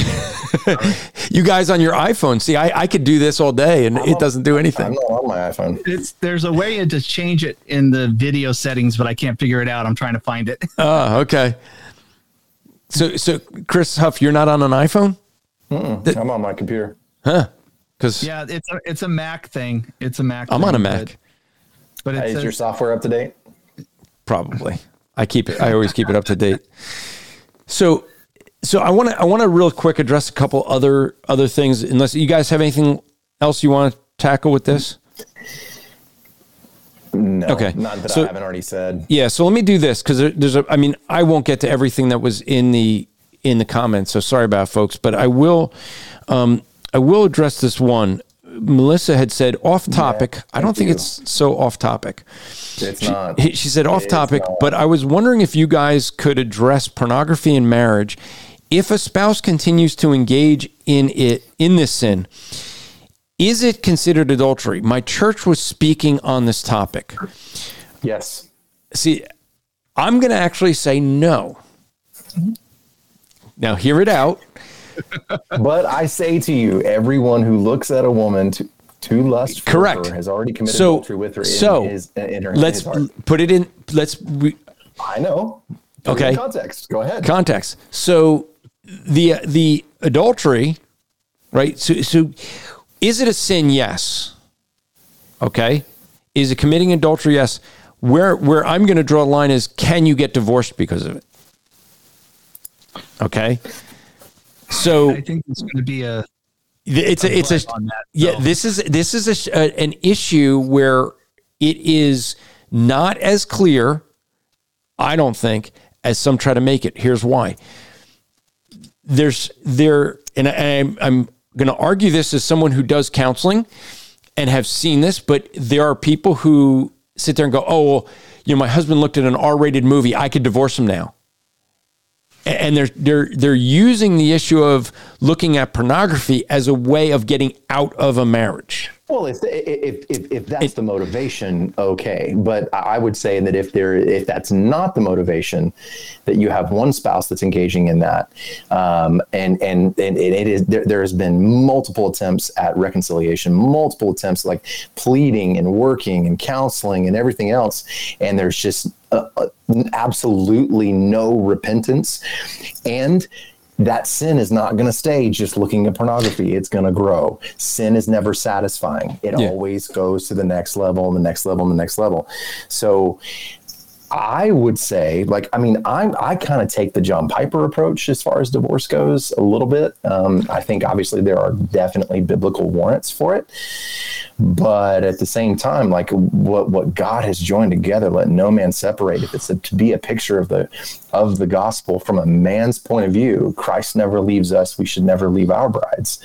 you guys on your iPhone, see, I, I could do this all day and it doesn't do anything. I'm not on my iPhone. It's there's a way to change it in the video settings, but I can't figure it out. I'm trying to find it. Oh, okay. So, so Chris Huff, you're not on an iPhone? I'm on my computer. Huh? Because yeah, it's a it's a Mac thing. It's a Mac. I'm on a Mac. but, but Hey, it's uh, is a- your software up to date? probably i keep it i always keep it up to date so so i want to i want to real quick address a couple other other things unless you guys have anything else you want to tackle with this No. Okay. Not that So- I haven't already said. yeah so let me do this because there, there's a i mean i won't get to everything that was in the in the comments so sorry about it, folks but i will um i will address this one melissa had said off topic i don't think you. it's so off topic It's not. She said off topic, but I was wondering if you guys could address pornography in marriage. If a spouse continues to engage in it in this sin, is it considered adultery? My church was speaking on this topic. Yes. See, I'm going to actually say no. Now, hear it out. But I say to you, everyone who looks at a woman to, to lust for Correct. her has already committed So, adultery with her in so his in her, let's heart. put it in. Let's I know. Put Okay. Context. Go ahead. context. So the the adultery, right? So so is it a sin? Yes. Okay. Is it committing adultery? Yes. Where where I'm going to draw a line is can you get divorced because of it? Okay. So I think it's going to be a it's a it's a that, yeah. so. This is this is a, a, an issue where it is not as clear, I don't think, as some try to make it. Here's why. There's there, and I, I'm I'm going to argue this as someone who does counseling and have seen this, but there are people who sit there and go, "Oh, well, you know, my husband looked at an R-rated movie. I could divorce him now." And they're they're they're using the issue of looking at pornography as a way of getting out of a marriage. Well, if if if, if that's it, the motivation, okay. But I would say that if there if that's not the motivation, that you have one spouse that's engaging in that, um, and and and it is there, there has been multiple attempts at reconciliation, multiple attempts like pleading and working and counseling and everything else, and there's just uh, uh, absolutely no repentance, and that sin is not going to stay just looking at pornography. It's going to grow. Sin is never satisfying. It yeah. always goes to the next level and the next level and the next level. So I would say, like, I mean, I'm, I kind of take the John Piper approach as far as divorce goes a little bit. Um, I think obviously there are definitely biblical warrants for it, but at the same time, like what what God has joined together, let no man separate. If it's a, to be a picture of the of the gospel from a man's point of view, Christ never leaves us. We should never leave our brides.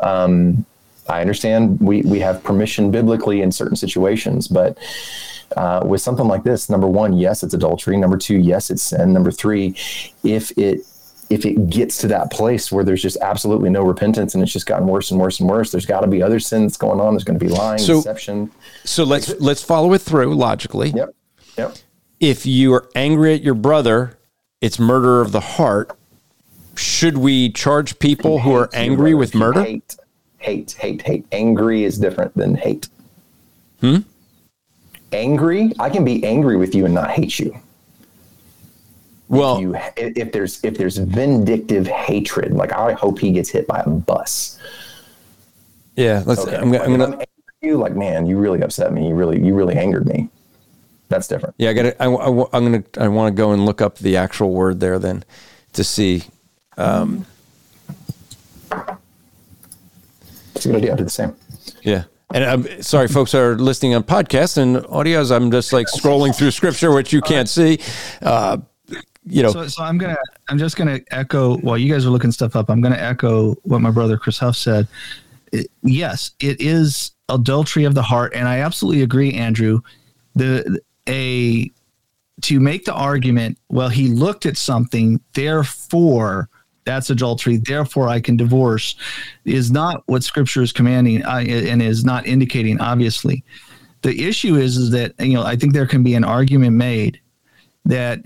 Um, I understand we we have permission biblically in certain situations, but uh, with something like this, number one, yes, it's adultery. Number two, yes, it's sin. Number three, if it if it gets to that place where there's just absolutely no repentance and it's just gotten worse and worse and worse, there's got to be other sins going on. There's going to be lying, so, deception. So let's let's follow it through logically. Yep. Yep. If you are angry at your brother, it's murder of the heart. Should we charge people who are angry with murder? Hate, hate, hate, hate. Angry is different than hate. Hmm angry, I can be angry with you and not hate you. Well, if, you, if there's if there's vindictive hatred, like I hope he gets hit by a bus. Yeah, let's. Okay. I'm, I'm gonna. you like, man, you really upset me. You really, you really angered me. That's different. Yeah, I got it. I, am gonna. I want to go and look up the actual word there then, to see. Um, It's a good idea. I'll do the same. Yeah. And I'm sorry, folks are listening on podcast and audios. I'm just like scrolling through scripture, which you can't see. Uh, you know, so, so, I'm gonna, I'm just gonna echo while you guys are looking stuff up. I'm gonna echo what my brother Chris Huff said. It, yes, it is adultery of the heart, and I absolutely agree, Andrew. The a to make the argument, well, he looked at something, therefore that's adultery. Therefore i can divorce is not what scripture is commanding uh, and is not indicating obviously. The issue is is that you know i think there can be an argument made that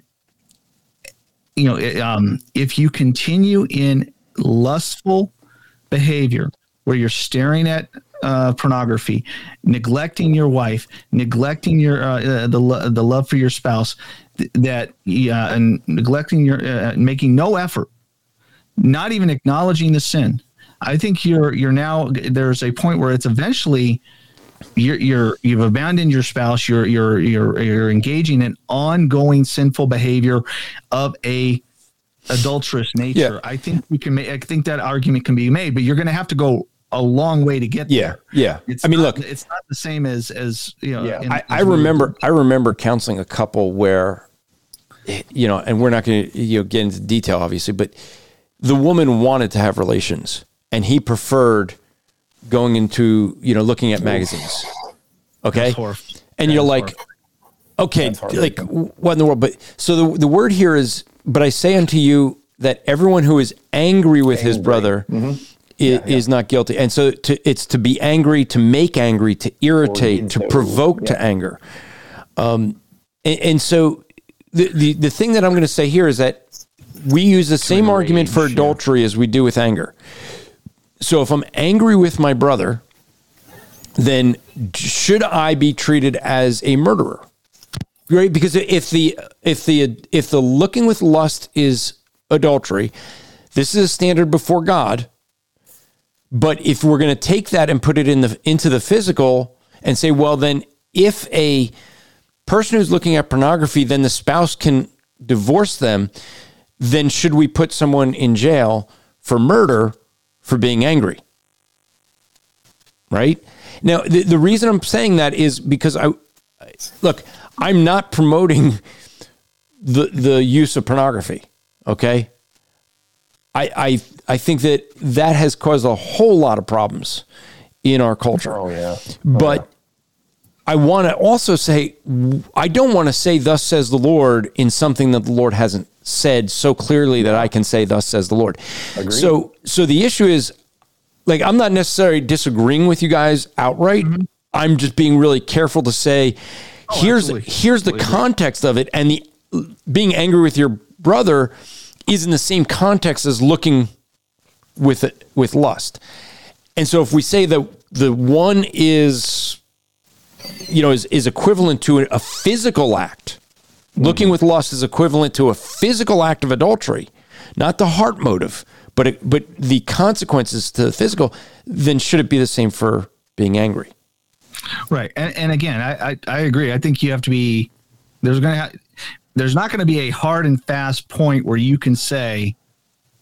you know um, if you continue in lustful behavior where you're staring at uh, pornography, neglecting your wife, neglecting your uh, uh the the love for your spouse, th- that uh, and neglecting your uh, making no effort not even acknowledging the sin. I think you're you're now there's a point where it's eventually you're you're you've abandoned your spouse. You're you're you're you're engaging in ongoing sinful behavior of a adulterous nature. Yeah. I think we can make. I think that argument can be made, but you're going to have to go a long way to get yeah, there. Yeah, It's I mean, not, look, it's not the same as as you know. Yeah, in, I, I remember I remember counseling a couple where, you know, and we're not going to you know get into detail, obviously, but the woman wanted to have relations and he preferred going into, you know, looking at magazines. Okay. And you're like, okay, like what in the world? But so the, the word here is, but I say unto you that everyone who is angry with angry. his brother mm-hmm. is, yeah, yeah. is, not guilty. And so to, it's to be angry, to make angry, to irritate, to provoke yeah. to anger. Um, and, and so the, the, the thing that I'm going to say here is that we use the same rage, argument for adultery yeah. as we do with anger. So if I'm angry with my brother, then should I be treated as a murderer? Right? Because if the if the if the looking with lust is adultery, this is a standard before God. But if we're going to take that and put it in the into the physical and say, well, then if a person who's looking at pornography, then the spouse can divorce them then should we put someone in jail for murder for being angry? Right? Now, the, the reason I'm saying that is because I look, I'm not promoting the the use of pornography, okay? I, I I think that that has caused a whole lot of problems in our culture. Oh yeah. Oh, but I want to also say, I don't want to say, Thus says the Lord, in something that the Lord hasn't said so clearly that I can say, Thus says the Lord. So, so the issue is, like, I'm not necessarily disagreeing with you guys outright. I'm just being really careful to say, here's absolutely. here's the context of it, and the being angry with your brother is in the same context as looking with it with lust. And so if we say that the one is you know is, is equivalent to a physical act, looking with lust is equivalent to a physical act of adultery, not the heart motive, but it, but the consequences to the physical, then should it be the same for being angry? Right. And, and again, I, I, I agree. I think you have to be, there's going to, ha- there's not going to be a hard and fast point where you can say,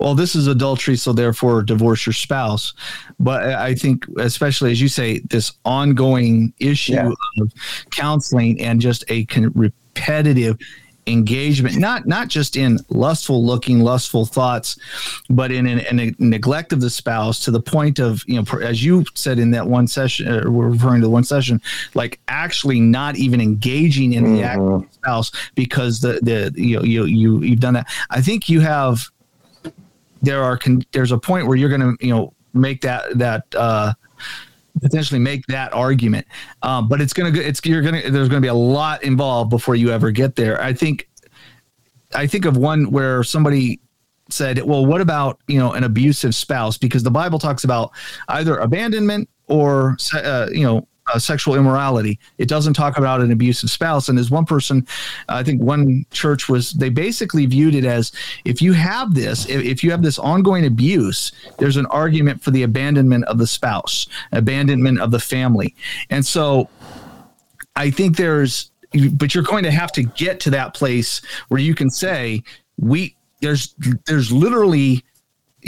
well, this is adultery, so therefore divorce your spouse. But I I think, especially as you say, this ongoing issue Yeah. of counseling and just a con- repetitive engagement, not not just in lustful looking, lustful thoughts, but in an, in a neglect of the spouse to the point of you know, as you said in that one session, uh, we're referring to one session, like actually not even engaging in the act of the spouse because the the you know, you you you've done that. I think you have there are con- there's a point where you're going to you know make that that uh potentially make that argument. Um, but it's gonna go it's you're gonna there's gonna be a lot involved before you ever get there. I think i think of one where somebody said well what about you know an abusive spouse? Because the bible talks about either abandonment or uh, you know uh, sexual immorality. It doesn't talk about an abusive spouse. And as one person i think one church was they basically viewed it as if you have this if, if you have this ongoing abuse there's an argument for the abandonment of the spouse abandonment of the family. And so I think there's, but you're going to have to get to that place where you can say we there's there's literally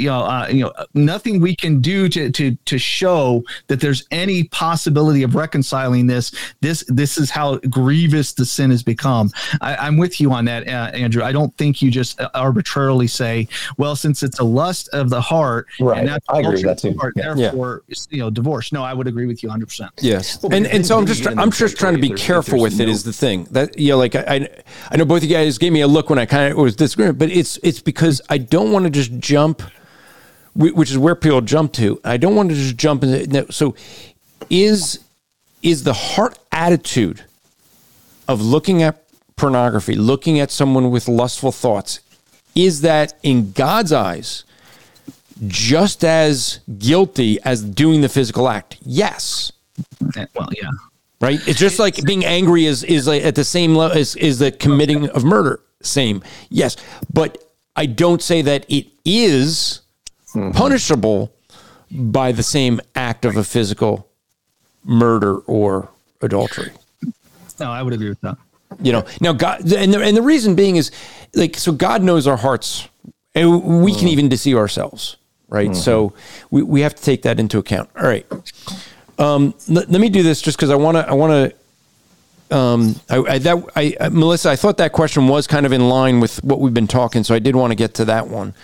you know uh, you know nothing we can do to to to show that there's any possibility of reconciling this this this is how grievous the sin has become I, i'm with you on that uh, andrew i don't think you just arbitrarily say well since it's a lust of the heart Right. that's I agree with that too. heart, Yeah. therefore you know divorce no i would agree with you 100% Yes, Well, and and so I'm just I'm just trying to be territory if there's- if careful with it. no- Is the thing that you know, like I I- I know both of you guys gave me a look when I kind of was disagreeing, but it's it's because I don't want to just jump, whi- which is where people jump to. I don't want to just jump in. no, So, is is the heart attitude of looking at pornography, looking at someone with lustful thoughts, is that in God's eyes just as guilty as doing the physical act? Yes eh, well yeah right? It's just like being angry is is like at the same level as is the committing of murder. Same, yes, but I don't say that it is punishable by the same act of a physical murder or adultery. no i would agree with that You know, now God, and the, and the reason being is like, so God knows our hearts, and we can even deceive ourselves, right? So we, we have to take that into account. All right. Um, let, let me do this just because I want to, I want to, um, I, I, that, I, I, Melissa, I thought that question was kind of in line with what we've been talking, so I did want to get to that one.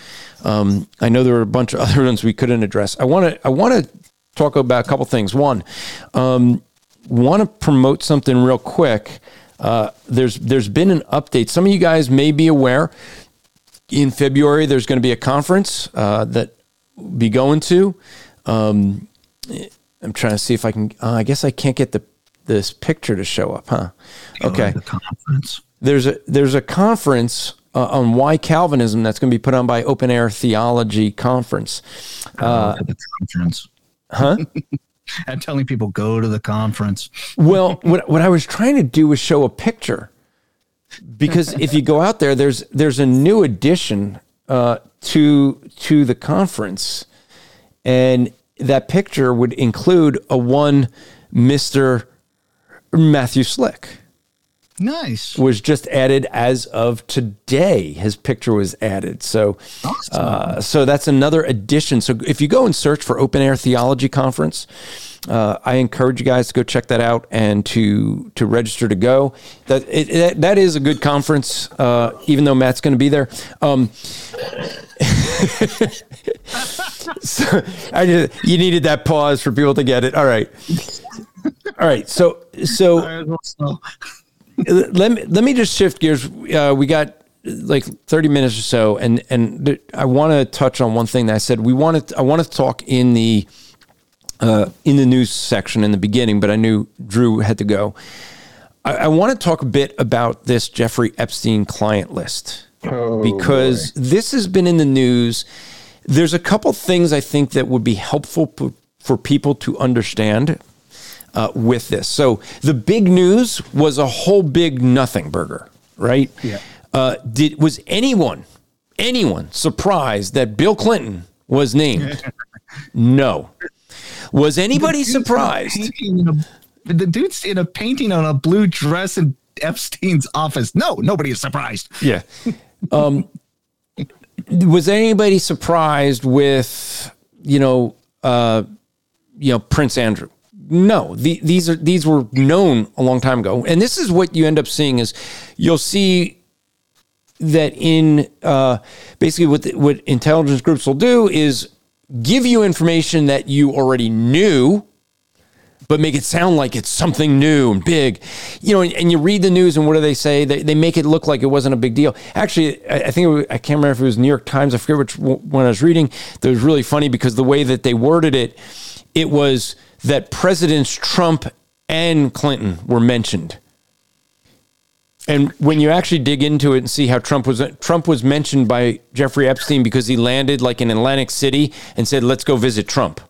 Um, I know there were a bunch of other ones we couldn't address. I want to, I want to talk about a couple things. One, um, want to promote something real quick. Uh, there's there's been an update. Some of you guys may be aware. In February, there's going to be a conference uh, that we'll be going to. Um, I'm trying to see if I can. Uh, I guess I can't get the this picture to show up, huh? Okay. the conference There's a there's a conference uh, on why Calvinism that's going to be put on by Open Air Theology Conference. uh, the conference Huh? I'm telling people go to the conference. Well, what what I was trying to do was show a picture because if you go out there, there's there's a new addition uh, to to the conference, and that picture would include a one Mister Matthew Slick Nice. was just added as of today. His picture was added. So, uh, so that's another addition. So if you go and search for Open Air Theology Conference, uh, I encourage you guys to go check that out and to to register to go. That it, it, that is a good conference, uh, even though Matt's going to be there. Um, so I just, you needed that pause for people to get it. All right. All right. So so let me let me just shift gears. Uh, we got like 30 minutes or so and and th- I want to touch on one thing that I said. We wanted I want to talk in the uh, in the news section in the beginning but I knew Drew had to go. I, I want to talk a bit about this Jeffrey Epstein client list. Because this has been in the news. There's a couple things I think that would be helpful p- for people to understand uh, with this. So the big news was a whole big nothing burger, right? Yeah. Uh, did was anyone anyone surprised that Bill Clinton was named? no. Was anybody surprised? A- the dude's in a painting on a blue dress in Epstein's office. No, nobody is surprised. Yeah. Um, was anybody surprised with you know uh, you know Prince Andrew? No, the, these are these were known a long time ago, and this is what you end up seeing is you'll see that in uh, basically what the, what intelligence groups will do is give you information that you already knew but make it sound like it's something new and big. You know, and, and you read the news and what do they say? They, they make it look like it wasn't a big deal. Actually, I, I think, was, I can't remember if it was New York Times, I forget which one I was reading, that was really funny because the way that they worded it, it was that Presidents Trump and Clinton were mentioned. And when you actually dig into it and see how Trump was Trump was mentioned by Jeffrey Epstein because he landed like in Atlantic City and said, "Let's go visit Trump."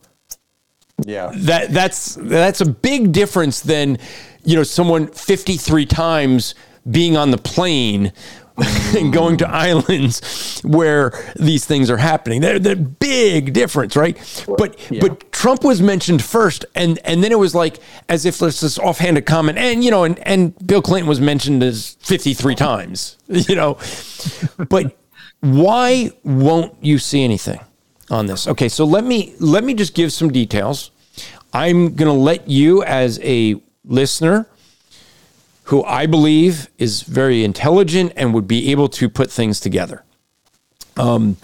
Yeah. that that's that's a big difference than you know someone 53 times being on the plane and going to islands where these things are happening. They're the big difference, right? But but Trump was mentioned first, and and then it was like as if there's this offhanded comment, and you know, and and Bill Clinton was mentioned as 53 times, you know. But why won't you see anything on this? Okay, so let me let me just give some details. I'm going to let you as a listener who I believe is very intelligent and would be able to put things together. Um,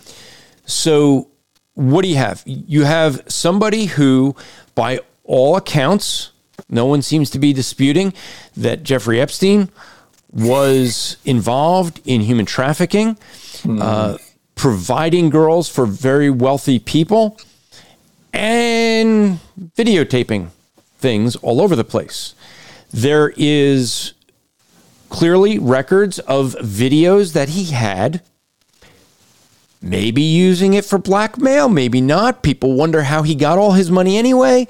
so, what do you have? You have somebody who, by all accounts, no one seems to be disputing that Jeffrey Epstein was involved in human trafficking, uh, providing girls for very wealthy people, and videotaping things all over the place. There is clearly records of videos that he had, maybe using it for blackmail, maybe not. People wonder how he got all his money anyway.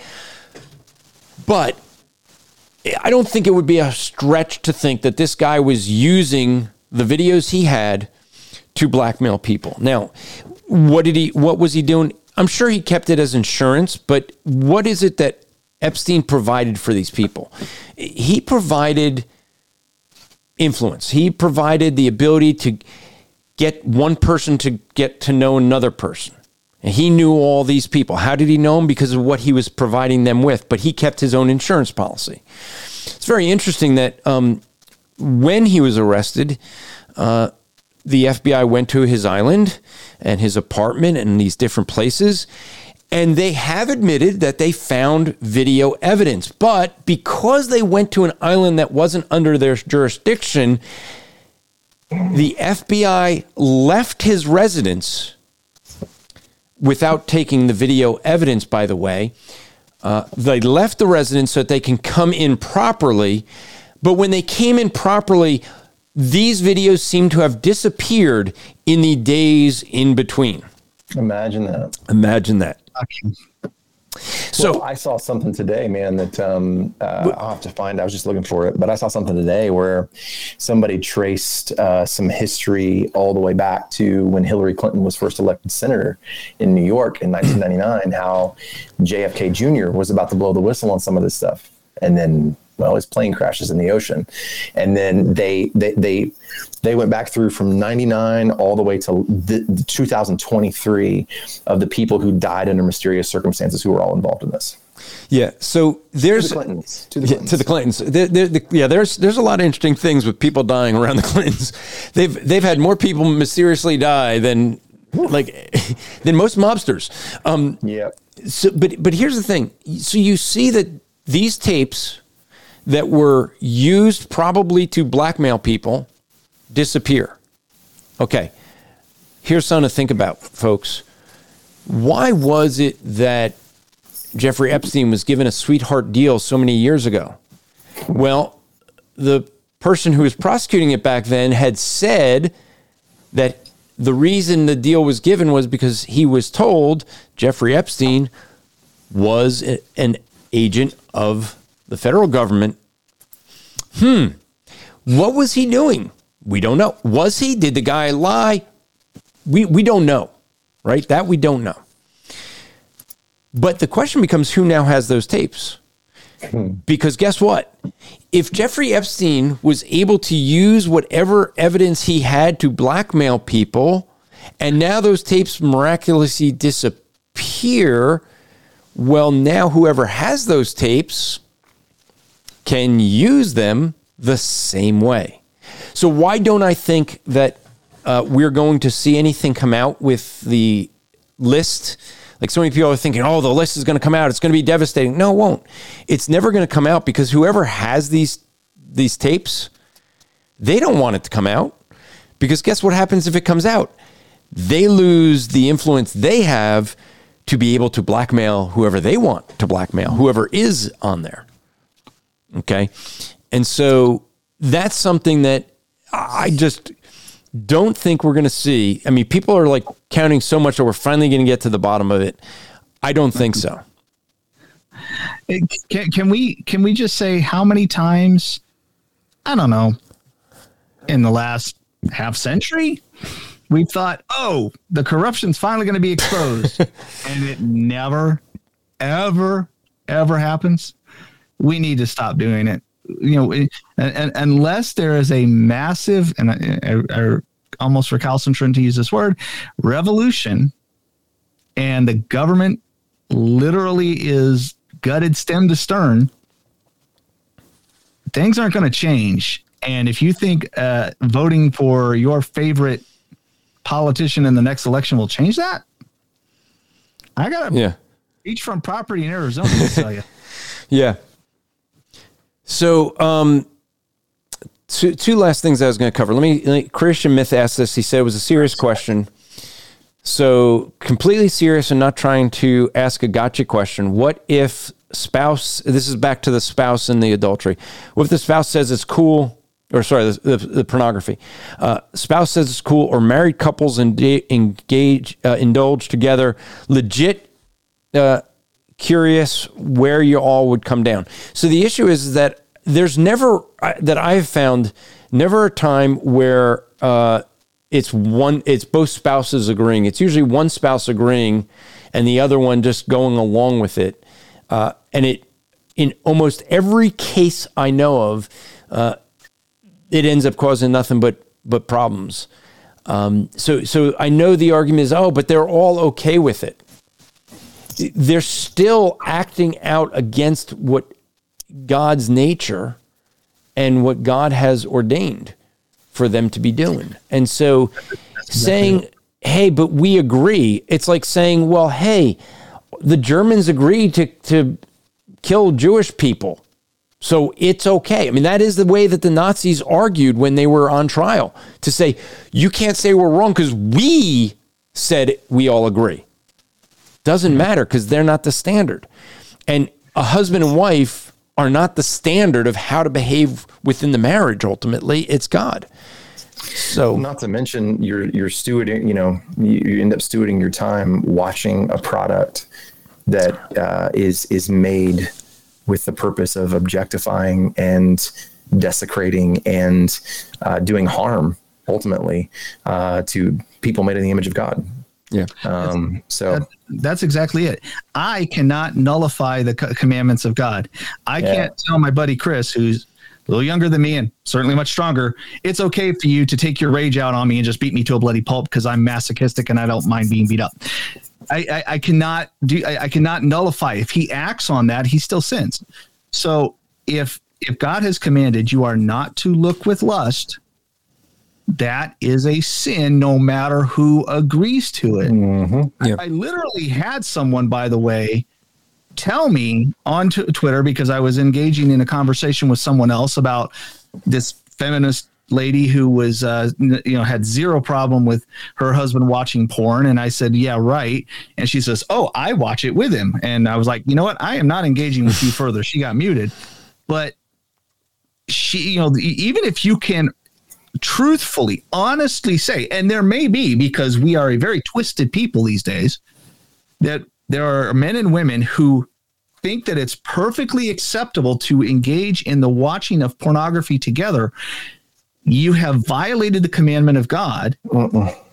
But I don't think it would be a stretch to think that this guy was using the videos he had to blackmail people. Now, what did he what was he doing? I'm sure he kept it as insurance, but what is it that Epstein provided for these people? He provided influence. He provided the ability to get one person to get to know another person. And he knew all these people. How did he know them? Because of what he was providing them with, but he kept his own insurance policy. It's very interesting that um, when he was arrested, uh, the FBI went to his island and his apartment and these different places. And they have admitted that they found video evidence. But because they went to an island that wasn't under their jurisdiction, the FBI left his residence without taking the video evidence, by the way. Uh, they left the residence so that they can come in properly. But when they came in properly, these videos seem to have disappeared in the days in between. Imagine that. Imagine that. So Well, I saw something today, man, that um, uh, I'll have to find. I was just looking for it, but I saw something today where somebody traced uh, some history all the way back to when Hillary Clinton was first elected senator in New York in 1999. How JFK Jr. was about to blow the whistle on some of this stuff, and then well, his plane crashes in the ocean, and then they they they they went back through from 99 all the way to the, the 2023 of the people who died under mysterious circumstances who were all involved in this. yeah, so there's To the Clintons. To the Yeah, Clintons. to the Clintons. There- there- the- yeah, there's there's a lot of interesting things with people dying around the Clintons. They've they've had more people mysteriously die than like than most mobsters. Um, Yeah. so, but but here's the thing. So you see that these tapes that were used probably to blackmail people disappear. Okay. Here's something to think about, folks. Why was it that Jeffrey Epstein was given a sweetheart deal so many years ago? Well, the person who was prosecuting it back then had said that the reason the deal was given was because he was told Jeffrey Epstein was an agent of the federal government. Hmm. What was he doing? We don't know. Was he? Did the guy lie? We we don't know. Right? That we don't know. But the question becomes who now has those tapes? Because guess what? If Jeffrey Epstein was able to use whatever evidence he had to blackmail people, and now those tapes miraculously disappear, well, now whoever has those tapes can use them the same way. So, why don't I think that uh, we're going to see anything come out with the list? Like so many people are thinking, oh, the list is going to come out. It's going to be devastating. No, it won't. It's never going to come out because whoever has these these tapes, they don't want it to come out. Because guess what happens if it comes out? They lose the influence they have to be able to blackmail whoever they want to blackmail, whoever is on there. Okay. And so that's something that I just don't think we're going to see. I mean, people are like counting so much that we're finally going to get to the bottom of it. I don't think so. Uh, can, can we can we just say how many times? I don't know. In the last half century, we thought, "Oh, the corruption's finally going to be exposed," and it never, ever, ever happens. We need to stop doing it. You know, it- and, and, unless there is a massive and I, I, I almost recalcitrant to use this word revolution, and the government literally is gutted stem to stern, things aren't going to change. And if you think uh, voting for your favorite politician in the next election will change that, I got a Yeah. beachfront property in Arizona to tell you. Yeah. So, um, two, two last things I was going to cover. Let me, let Christian Myth asked this. He said it was a serious question. So, completely serious and not trying to ask a gotcha question. What if spouse, this is back to the spouse and the adultery. What if the spouse says it's cool, or sorry, the, the, the pornography? Uh, spouse says it's cool, or married couples and engage, uh, indulge together, legit uh, curious where you all would come down. So the issue is that there's never that I've found never a time where uh, it's one it's both spouses agreeing. It's usually one spouse agreeing and the other one just going along with it. Uh, and it in almost every case I know of, uh, it ends up causing nothing but but problems. Um, so so I know the argument is oh, but they're all okay with it they're still acting out against what God's nature and what God has ordained for them to be doing. And so saying, hey, but we agree, it's like saying, well, hey, the Germans agreed to, to kill Jewish people. So it's okay. I mean, that is the way that the Nazis argued when they were on trial to say, you can't say we're wrong because we said we all agree doesn't matter because they're not the standard. And a husband and wife are not the standard of how to behave within the marriage. Ultimately, it's God. So, Not to mention you're you're stewarding. You know, you, you end up stewarding your time watching a product that uh, is is made with the purpose of objectifying and desecrating and uh, doing harm ultimately uh, to people made in the image of God. Yeah. Um, so That- that's exactly it. I cannot nullify the co- commandments of God. I Yeah. can't tell my buddy Chris, who's a little younger than me and certainly much stronger, it's okay for you to take your rage out on me and just beat me to a bloody pulp because I'm masochistic and I don't mind being beat up. I, I, I cannot do. I, I cannot nullify. If he acts on that, he still sins. So if if God has commanded you are not to look with lust, that is a sin no matter who agrees to it. Yeah. I literally had someone, by the way, tell me on t- Twitter because I was engaging in a conversation with someone else about this feminist lady who was, uh, you know, had zero problem with her husband watching porn. And I said, yeah, right. And she says, oh, I watch it with him. And I was like, you know what? I am not engaging with you further. She got muted. But she, you know, even if you can truthfully, honestly say, and there may be because we are a very twisted people these days, that there are men and women who think that it's perfectly acceptable to engage in the watching of pornography together. You have violated the commandment of God.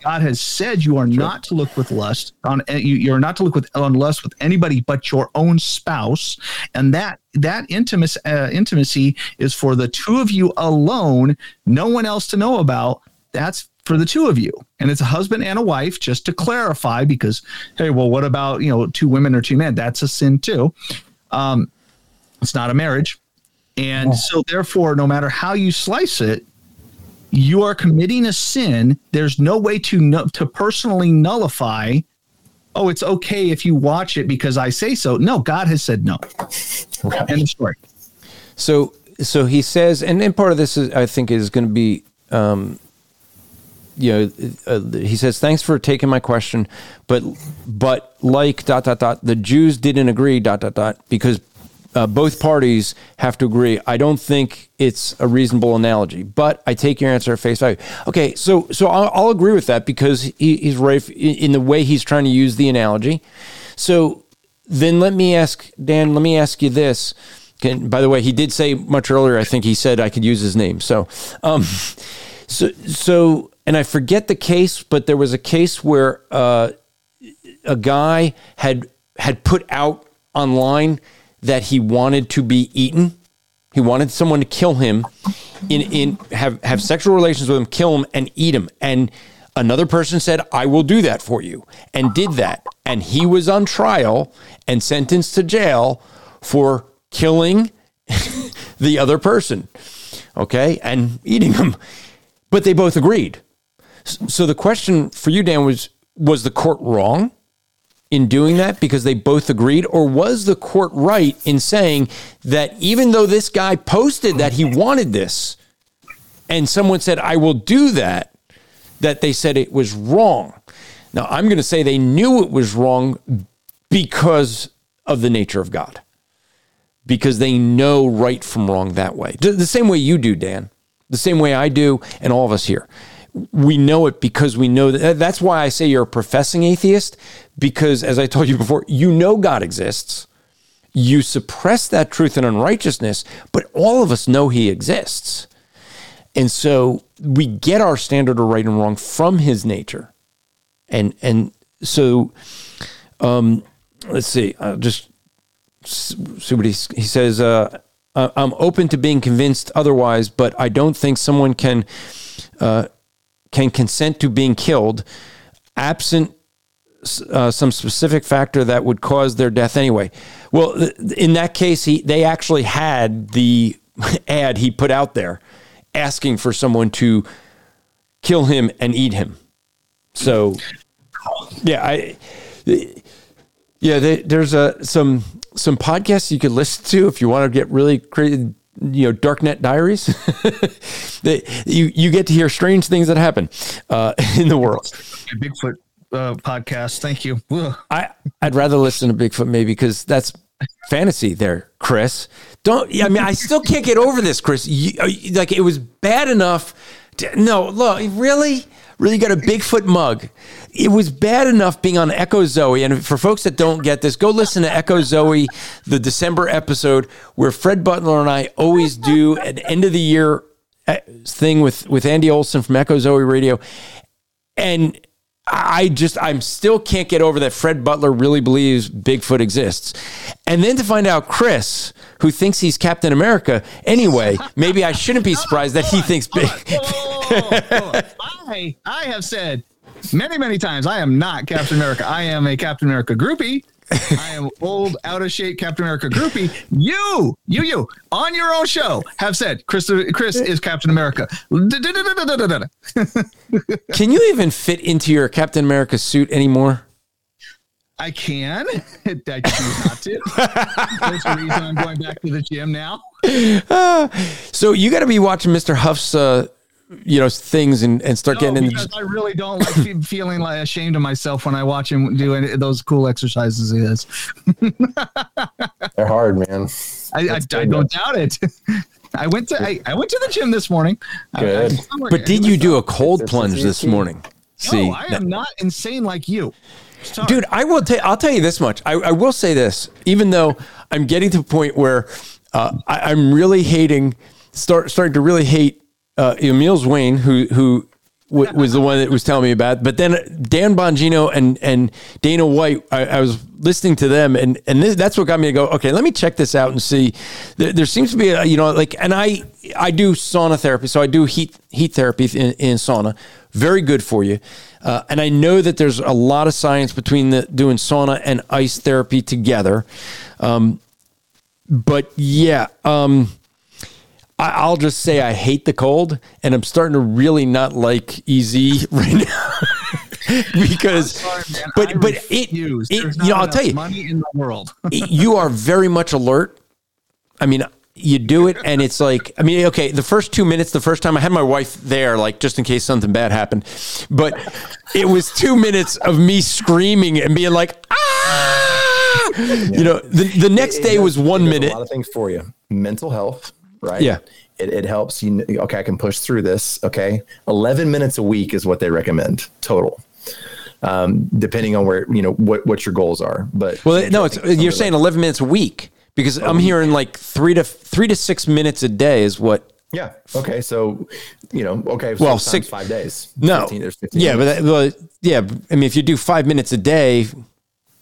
God has said you are not to look with lust on you, you're not to look with on lust with anybody but your own spouse, and that that intimacy uh, intimacy is for the two of you alone, no one else to know about. That's for the two of you, and it's a husband and a wife. Just to clarify, because hey, well, what about you know two women or two men? That's a sin too. Um, it's not a marriage, and so therefore, no matter how you slice it, you are committing a sin. There's no way to nu- to personally nullify. Oh, it's okay if you watch it because I say so. No, God has said no. End of story. So so he says, and, and part of this is I think is going to be, um, you know, uh, he says, thanks for taking my question, but but like dot dot dot, the Jews didn't agree dot dot dot because. Uh, both parties have to agree. I don't think it's a reasonable analogy, but I take your answer at face value. Okay, so so I'll, I'll agree with that because he, he's right in the way he's trying to use the analogy. So then let me ask Dan. Let me ask you this. Can, by the way, he did say much earlier. I think he said I could use his name. So, um, so so, and I forget the case, but there was a case where uh, a guy had had put out online that he wanted to be eaten. He wanted someone to kill him, in in have have sexual relations with him, kill him, and eat him. And another person said, "I will do that for you," and did that. And he was on trial and sentenced to jail for killing the other person, okay, and eating him. But they both agreed. So the question for you, Dan, was: Was the court wrong? In doing that because they both agreed? Or was the court right in saying that even though this guy posted that he wanted this and someone said, I will do that, that they said it was wrong? Now, I'm going to say they knew it was wrong because of the nature of God, because they know right from wrong that way. The same way you do, Dan, the same way I do, and all of us here we know it because we know that that's why I say you're a professing atheist because as I told you before you know God exists you suppress that truth in unrighteousness but all of us know he exists. And so we get our standard of right and wrong from his nature. And and so um let's see I'll just see what he, he says uh uh, I'm open to being convinced otherwise, but I don't think someone can uh, can consent to being killed absent uh, some specific factor that would cause their death anyway. Well, th- in that case, he they actually had the ad he put out there asking for someone to kill him and eat him. So, yeah, I yeah, there, there's a some some podcasts you could listen to if you want to get really crazy. You know, Darknet Diaries. They- you you get to hear strange things that happen uh, in the world. Bigfoot uh, podcast. Thank you. Ugh. I I'd rather listen to Bigfoot maybe because that's fantasy there, Chris. Don't I mean I still can't get over this, Chris. You, you- like it was bad enough. To, no, look, really, really got a Bigfoot mug. It was bad enough being on Echo Zoe, and for folks that don't get this, go listen to Echo Zoe, the December episode where Fred Butler and I always do an end of the year uh, thing with with Andy Olson from Echo Zoe Radio, and I just I'm still can't get over that Fred Butler really believes Bigfoot exists. And then to find out Chris, who thinks he's Captain America anyway, maybe I shouldn't be surprised that he thinks big I I have said many many times I am not Captain America. I am a Captain America groupie. I am old, out of shape Captain America groupie. You, you, you, on your own show have said Chris, Chris is Captain America. Can you even fit into your Captain America suit anymore? I can. I choose not to. That's the reason I'm going back to the gym now. So you got to be watching Mr. Huff's, uh, you know, things and, and start No, getting in. because I really don't like fe- feeling like ashamed of myself when I watch him do any, those cool exercises he does. They're hard, man. I, I, I don't doubt it. I went to I, I went to the gym this morning. Good. I- But did you do a cold plunge this morning? See, No, I am not insane like you, Sorry. dude, I will tell. I'll tell you this much. I, I will say this, even though I'm getting to the point where uh, I, I'm really hating, start starting to really hate uh, Wayne, who who w- was the one that was telling me about. But then Dan Bongino and and Dana White, I, I was listening to them, and and this, that's what got me to go. Okay, let me check this out and see. There, there seems to be, a, you know, like, and I I do sauna therapy, so I do heat heat therapy in, in sauna. Very good for you, uh, and I know that there's a lot of science between the doing sauna and ice therapy together. Um, but yeah, um, I, I'll just say I hate the cold, and I'm starting to really not like easy right now. because, Sorry, man, I but but it, it you know I'll tell you, money in the world. you are very much alert. I mean, you do it, and it's like, I mean, okay, the first two minutes, the first time I had my wife there, like just in case something bad happened, but it was two minutes of me screaming and being like, ah, you know, the, the next It- it day does- was one it minute. A lot of things for you. Mental health, right? Yeah. It, it helps you. Okay, I can push through this. Okay, eleven minutes a week is what they recommend total, um, depending on where you know what what your goals are. But Well, no, it's, you're like- saying 11 minutes a week because I'm hearing like three to three to six minutes a day is what. yeah. Okay, so you know, okay, Well, six- five days. No, 15, there's 15 yeah, but, that, well, yeah. I mean, if you do five minutes a day,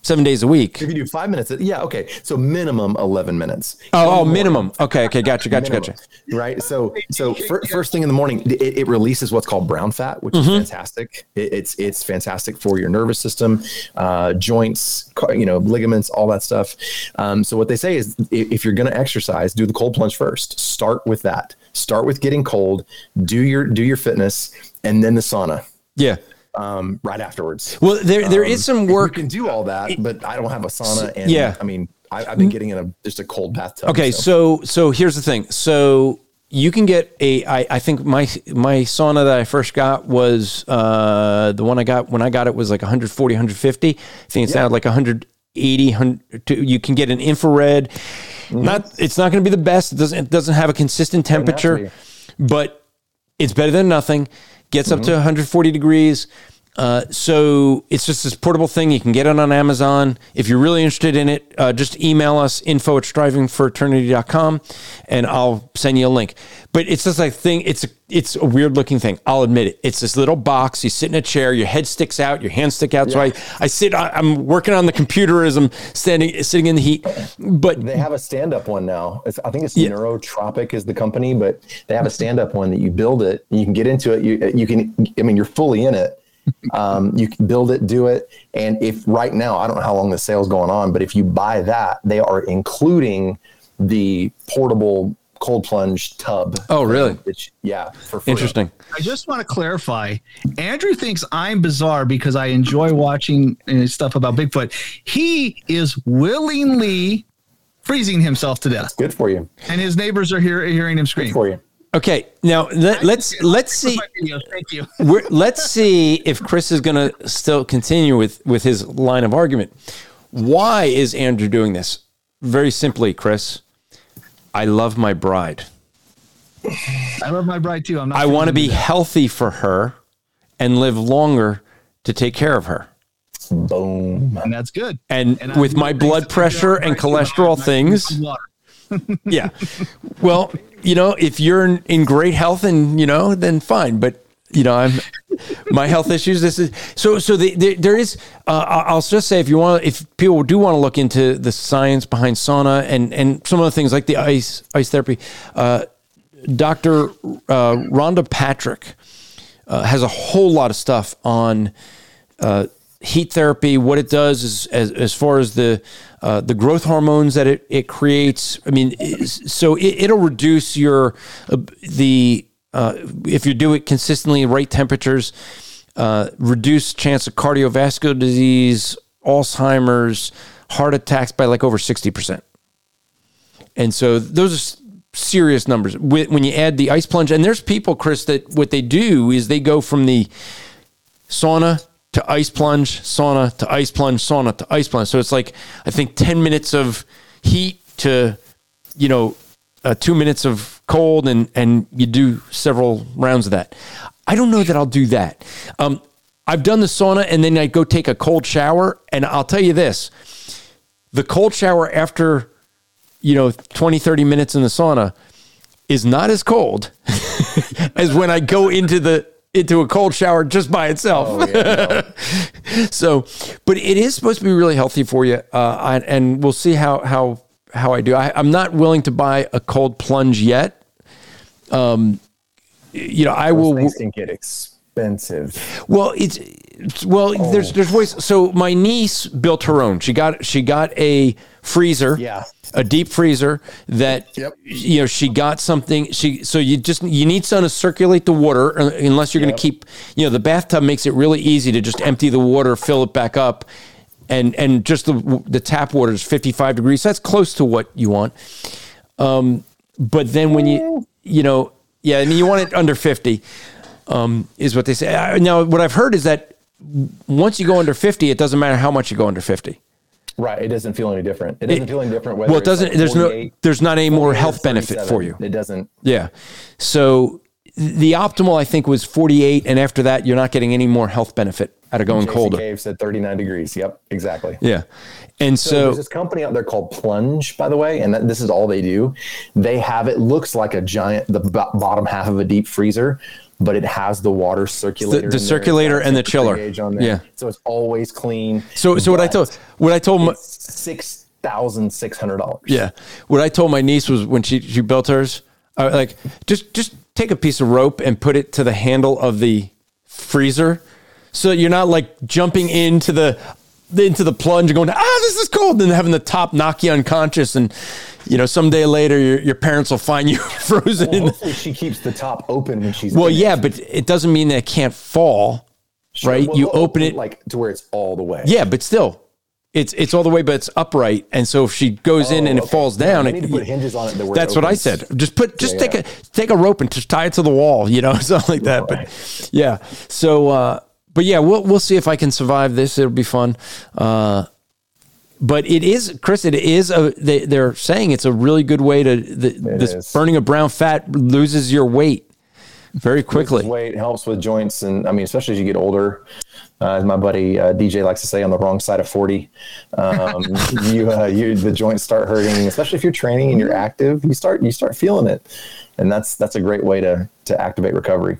seven days a week. if you do five minutes, yeah, okay, so minimum eleven minutes. Oh, oh, minimum. Okay, okay, gotcha, gotcha, minimum, gotcha. Right. So, so fir- first thing in the morning, it, it releases what's called brown fat, which Mm-hmm. is fantastic. It, it's it's fantastic for your nervous system, uh, joints, you know, ligaments, all that stuff. Um, so, what they say is, if you're going to exercise, do the cold plunge first. Start with that. Start with getting cold. Do your do your fitness, and then the sauna Yeah. Um, right afterwards. Well, there there is some You work. can do all that, but I don't have a sauna, and Yeah. I mean, I, I've been getting in a just a cold bathtub. Okay, so so here's the thing. So you can get a. I, I think my my sauna that I first got was uh, the one I got when I got it was like 140, 150. I think it's now like 180. 100, you can get an infrared. Mm-hmm. Not it's not going to be the best. It doesn't it doesn't have a consistent temperature, but it's better than nothing. Gets up to mm-hmm. 140 degrees. Uh, so it's just this portable thing. You can get it on Amazon. If you're really interested in it, uh, just email us info at strivingforeternity.com and I'll send you a link. But it's just like thing. It's a, it's a weird looking thing. I'll admit it. It's this little box. You sit in a chair, your head sticks out, your hands stick out. So I, I sit, I, I'm working on the computer as I'm standing, sitting in the heat. But They have a stand-up one now. It's, I think it's Neurotropic is the company, but they have a stand-up one that you build it. You can get into it. You you can. I mean, you're fully in it. Um, you can build it, do it, and if right now, I don't know how long the sale's going on, but if you buy that, they are including the portable cold plunge tub. Oh, really? Which, yeah, for free. interesting. I just want to clarify. Andrew thinks I'm bizarre because I enjoy watching uh, stuff about Bigfoot. He is willingly freezing himself to death, Good for you. and his neighbors are here hearing him scream. Good for you. Okay. Now let, let's, let's see. Thank you. We're, let's see if Chris is going to still continue with with his line of argument. Why is Andrew doing this? Very simply, Chris. I love my bride. I love my bride too. I'm not. I want to freezing be healthy for her and live longer to take care of her. Boom. and that's good. And, And I with my blood pressure and right, too. I'm cholesterol things, water. yeah. Well, you know, if you're in, in great health and you know, then fine. But you know, I'm my health issues. This is so. So the, the, there is. Uh, I'll just say if you want, if people do want to look into the science behind sauna and and some of the things like the ice ice therapy, uh, Doctor uh, Rhonda Patrick uh, has a whole lot of stuff on uh, heat therapy, what it does is as, as far as the uh, the growth hormones that it, it creates. I mean, so it, will reduce your uh, the uh, if you do it consistently, right temperatures, uh, reduce chance of cardiovascular disease, Alzheimer's, heart attacks by like over sixty percent. And so those are serious numbers when you add the ice plunge. And there's people, Chris, that what they do is they go from the sauna to ice plunge, sauna to ice plunge, sauna to ice plunge. So it's like I think ten minutes of heat to you know uh, two minutes of cold, and and you do several rounds of that. I don't know that I'll do that. Um, I've done the sauna, and then I go take a cold shower, and I'll tell you this: the cold shower after you know 20 30 minutes in the sauna is not as cold as when I go into the into a cold shower just by itself. Oh, yeah, no. so, but it is supposed to be really healthy for you, uh, and we'll see how how how I do. I, am not willing to buy a cold plunge yet. Um, you know, I Those will. Things get expensive. Well, it's well. Oh. There's there's ways. So my niece built her own. She got she got a freezer. Yeah a deep freezer that yep. you know she got something she so you just you need something to circulate the water uh, unless you're yep. going to keep you know the bathtub makes it really easy to just empty the water fill it back up and and just the the tap water is 55 degrees so that's close to what you want um but then when you you know yeah I mean you want it under 50 um is what they say now what I've heard is that once you go under 50 it doesn't matter how much you go under 50 Right. It doesn't feel any different. It doesn't it, feel any different. well, it doesn't. Like there's no. There's not any more health benefit for you. It doesn't. Yeah. So the optimal, I think, was 48, and after that, you're not getting any more health benefit out of going JC colder. Cave said 39 degrees. Yep. Exactly. Yeah. And so, so there's this company out there called Plunge, by the way, and that, this is all they do. They have it looks like a giant, the b- bottom half of a deep freezer but it has the water circulator, the, the circulator and the chiller. Yeah, so it's always clean. So, so what I told, what I told my six thousand six hundred dollars. Yeah, what I told my niece was when she she built hers, uh, like just just take a piece of rope and put it to the handle of the freezer, so you're not like jumping into the into the plunge and going, ah, this is cold, and having the top knock you unconscious and you know, someday later your, your parents will find you frozen. Well, hopefully she keeps the top open when she's. Well, yeah, it. but it doesn't mean that it can't fall, sure. right? Well, you open it like to where it's all the way. Yeah, but still, it's it's all the way, but it's upright. And so if she goes oh, in and okay. it falls down, yeah, need to put hinges on it. That that's what I said. Just put just yeah, take yeah. a take a rope and just tie it to the wall, you know, something like that. Right. But yeah, so. uh but yeah, we'll we'll see if I can survive this. It'll be fun. Uh, but it is, Chris. It is a. They, are saying it's a really good way to the, this is. burning of brown fat loses your weight very quickly. weight helps with joints, and I mean, especially as you get older. Uh, as my buddy uh, DJ likes to say, on the wrong side of forty, um, you uh, you the joints start hurting, especially if you're training and you're active. You start you start feeling it, and that's that's a great way to to activate recovery.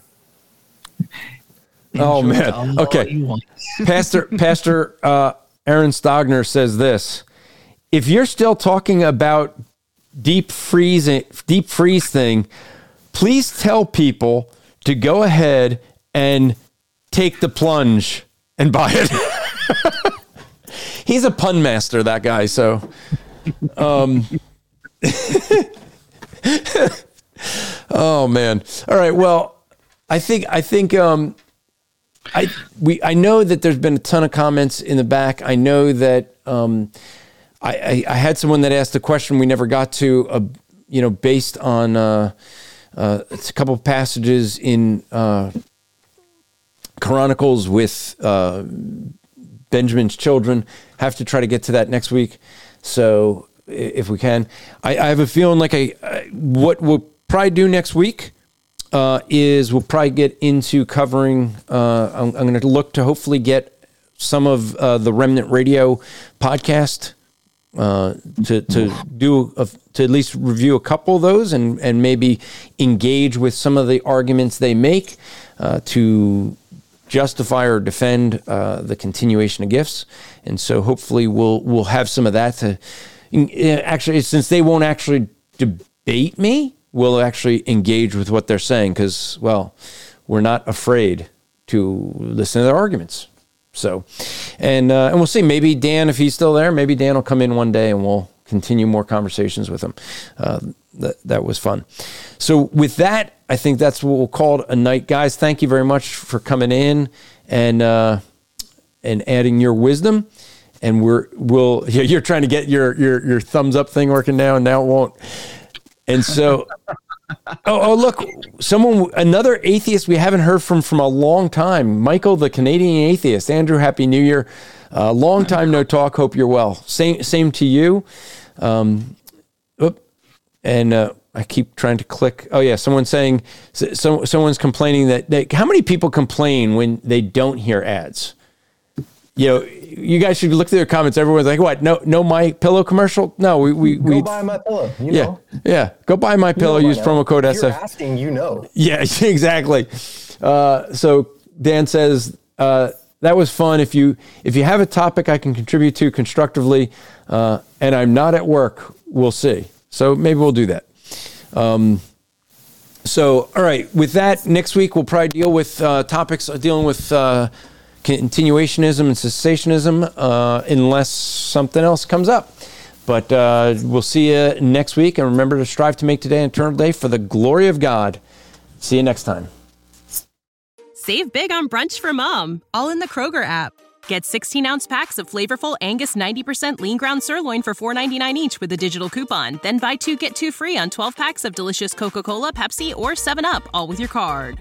Oh man, okay, Pastor Pastor uh, Aaron Stogner says this if you're still talking about deep freezing deep freeze thing, please tell people to go ahead and take the plunge and buy it. He's a pun master, that guy. So, um, oh man. All right. Well, I think I think um, I we I know that there's been a ton of comments in the back. I know that um, I, I, I had someone that asked a question we never got to. Uh, you know, based on uh, uh, it's a couple of passages in uh, Chronicles with uh, Benjamin's children. Have to try to get to that next week. So if we can, I, I have a feeling like I, I what we'll probably do next week uh, is we'll probably get into covering. Uh, I'm, I'm going to look to hopefully get some of uh, the Remnant Radio podcast uh, to to do a, to at least review a couple of those and and maybe engage with some of the arguments they make uh, to justify or defend uh, the continuation of gifts. And so hopefully we'll we'll have some of that to actually since they won't actually debate me will actually engage with what they're saying because, well, we're not afraid to listen to their arguments. So, and uh, and we'll see. Maybe Dan, if he's still there, maybe Dan will come in one day and we'll continue more conversations with him. Uh, that that was fun. So with that, I think that's what we'll call it a night, guys. Thank you very much for coming in and uh, and adding your wisdom. And we're we'll you're trying to get your your your thumbs up thing working now, and now it won't. And so. oh, oh, look! Someone, another atheist we haven't heard from from a long time. Michael, the Canadian atheist. Andrew, happy New Year! Uh, long time no talk. Hope you're well. Same, same to you. Um, oop, and uh, I keep trying to click. Oh yeah, someone's saying. So, someone's complaining that they, how many people complain when they don't hear ads? You know, you guys should look through their comments. Everyone's like, "What? No, no, MyPillow commercial? No, we we go we buy MyPillow. You yeah, know. yeah. Go buy MyPillow. You know use promo code If You're SF. asking, you know. Yeah, exactly. Uh, so Dan says uh, that was fun. If you if you have a topic I can contribute to constructively, uh, and I'm not at work, we'll see. So maybe we'll do that. Um, so all right, with that, next week we'll probably deal with uh, topics dealing with. Continuationism and cessationism, uh, unless something else comes up. But uh, we'll see you next week. And remember to strive to make today an eternal day for the glory of God. See you next time. Save big on brunch for mom, all in the Kroger app. Get 16 ounce packs of flavorful Angus 90% lean ground sirloin for $4.99 each with a digital coupon. Then buy two get two free on 12 packs of delicious Coca Cola, Pepsi, or 7UP, all with your card.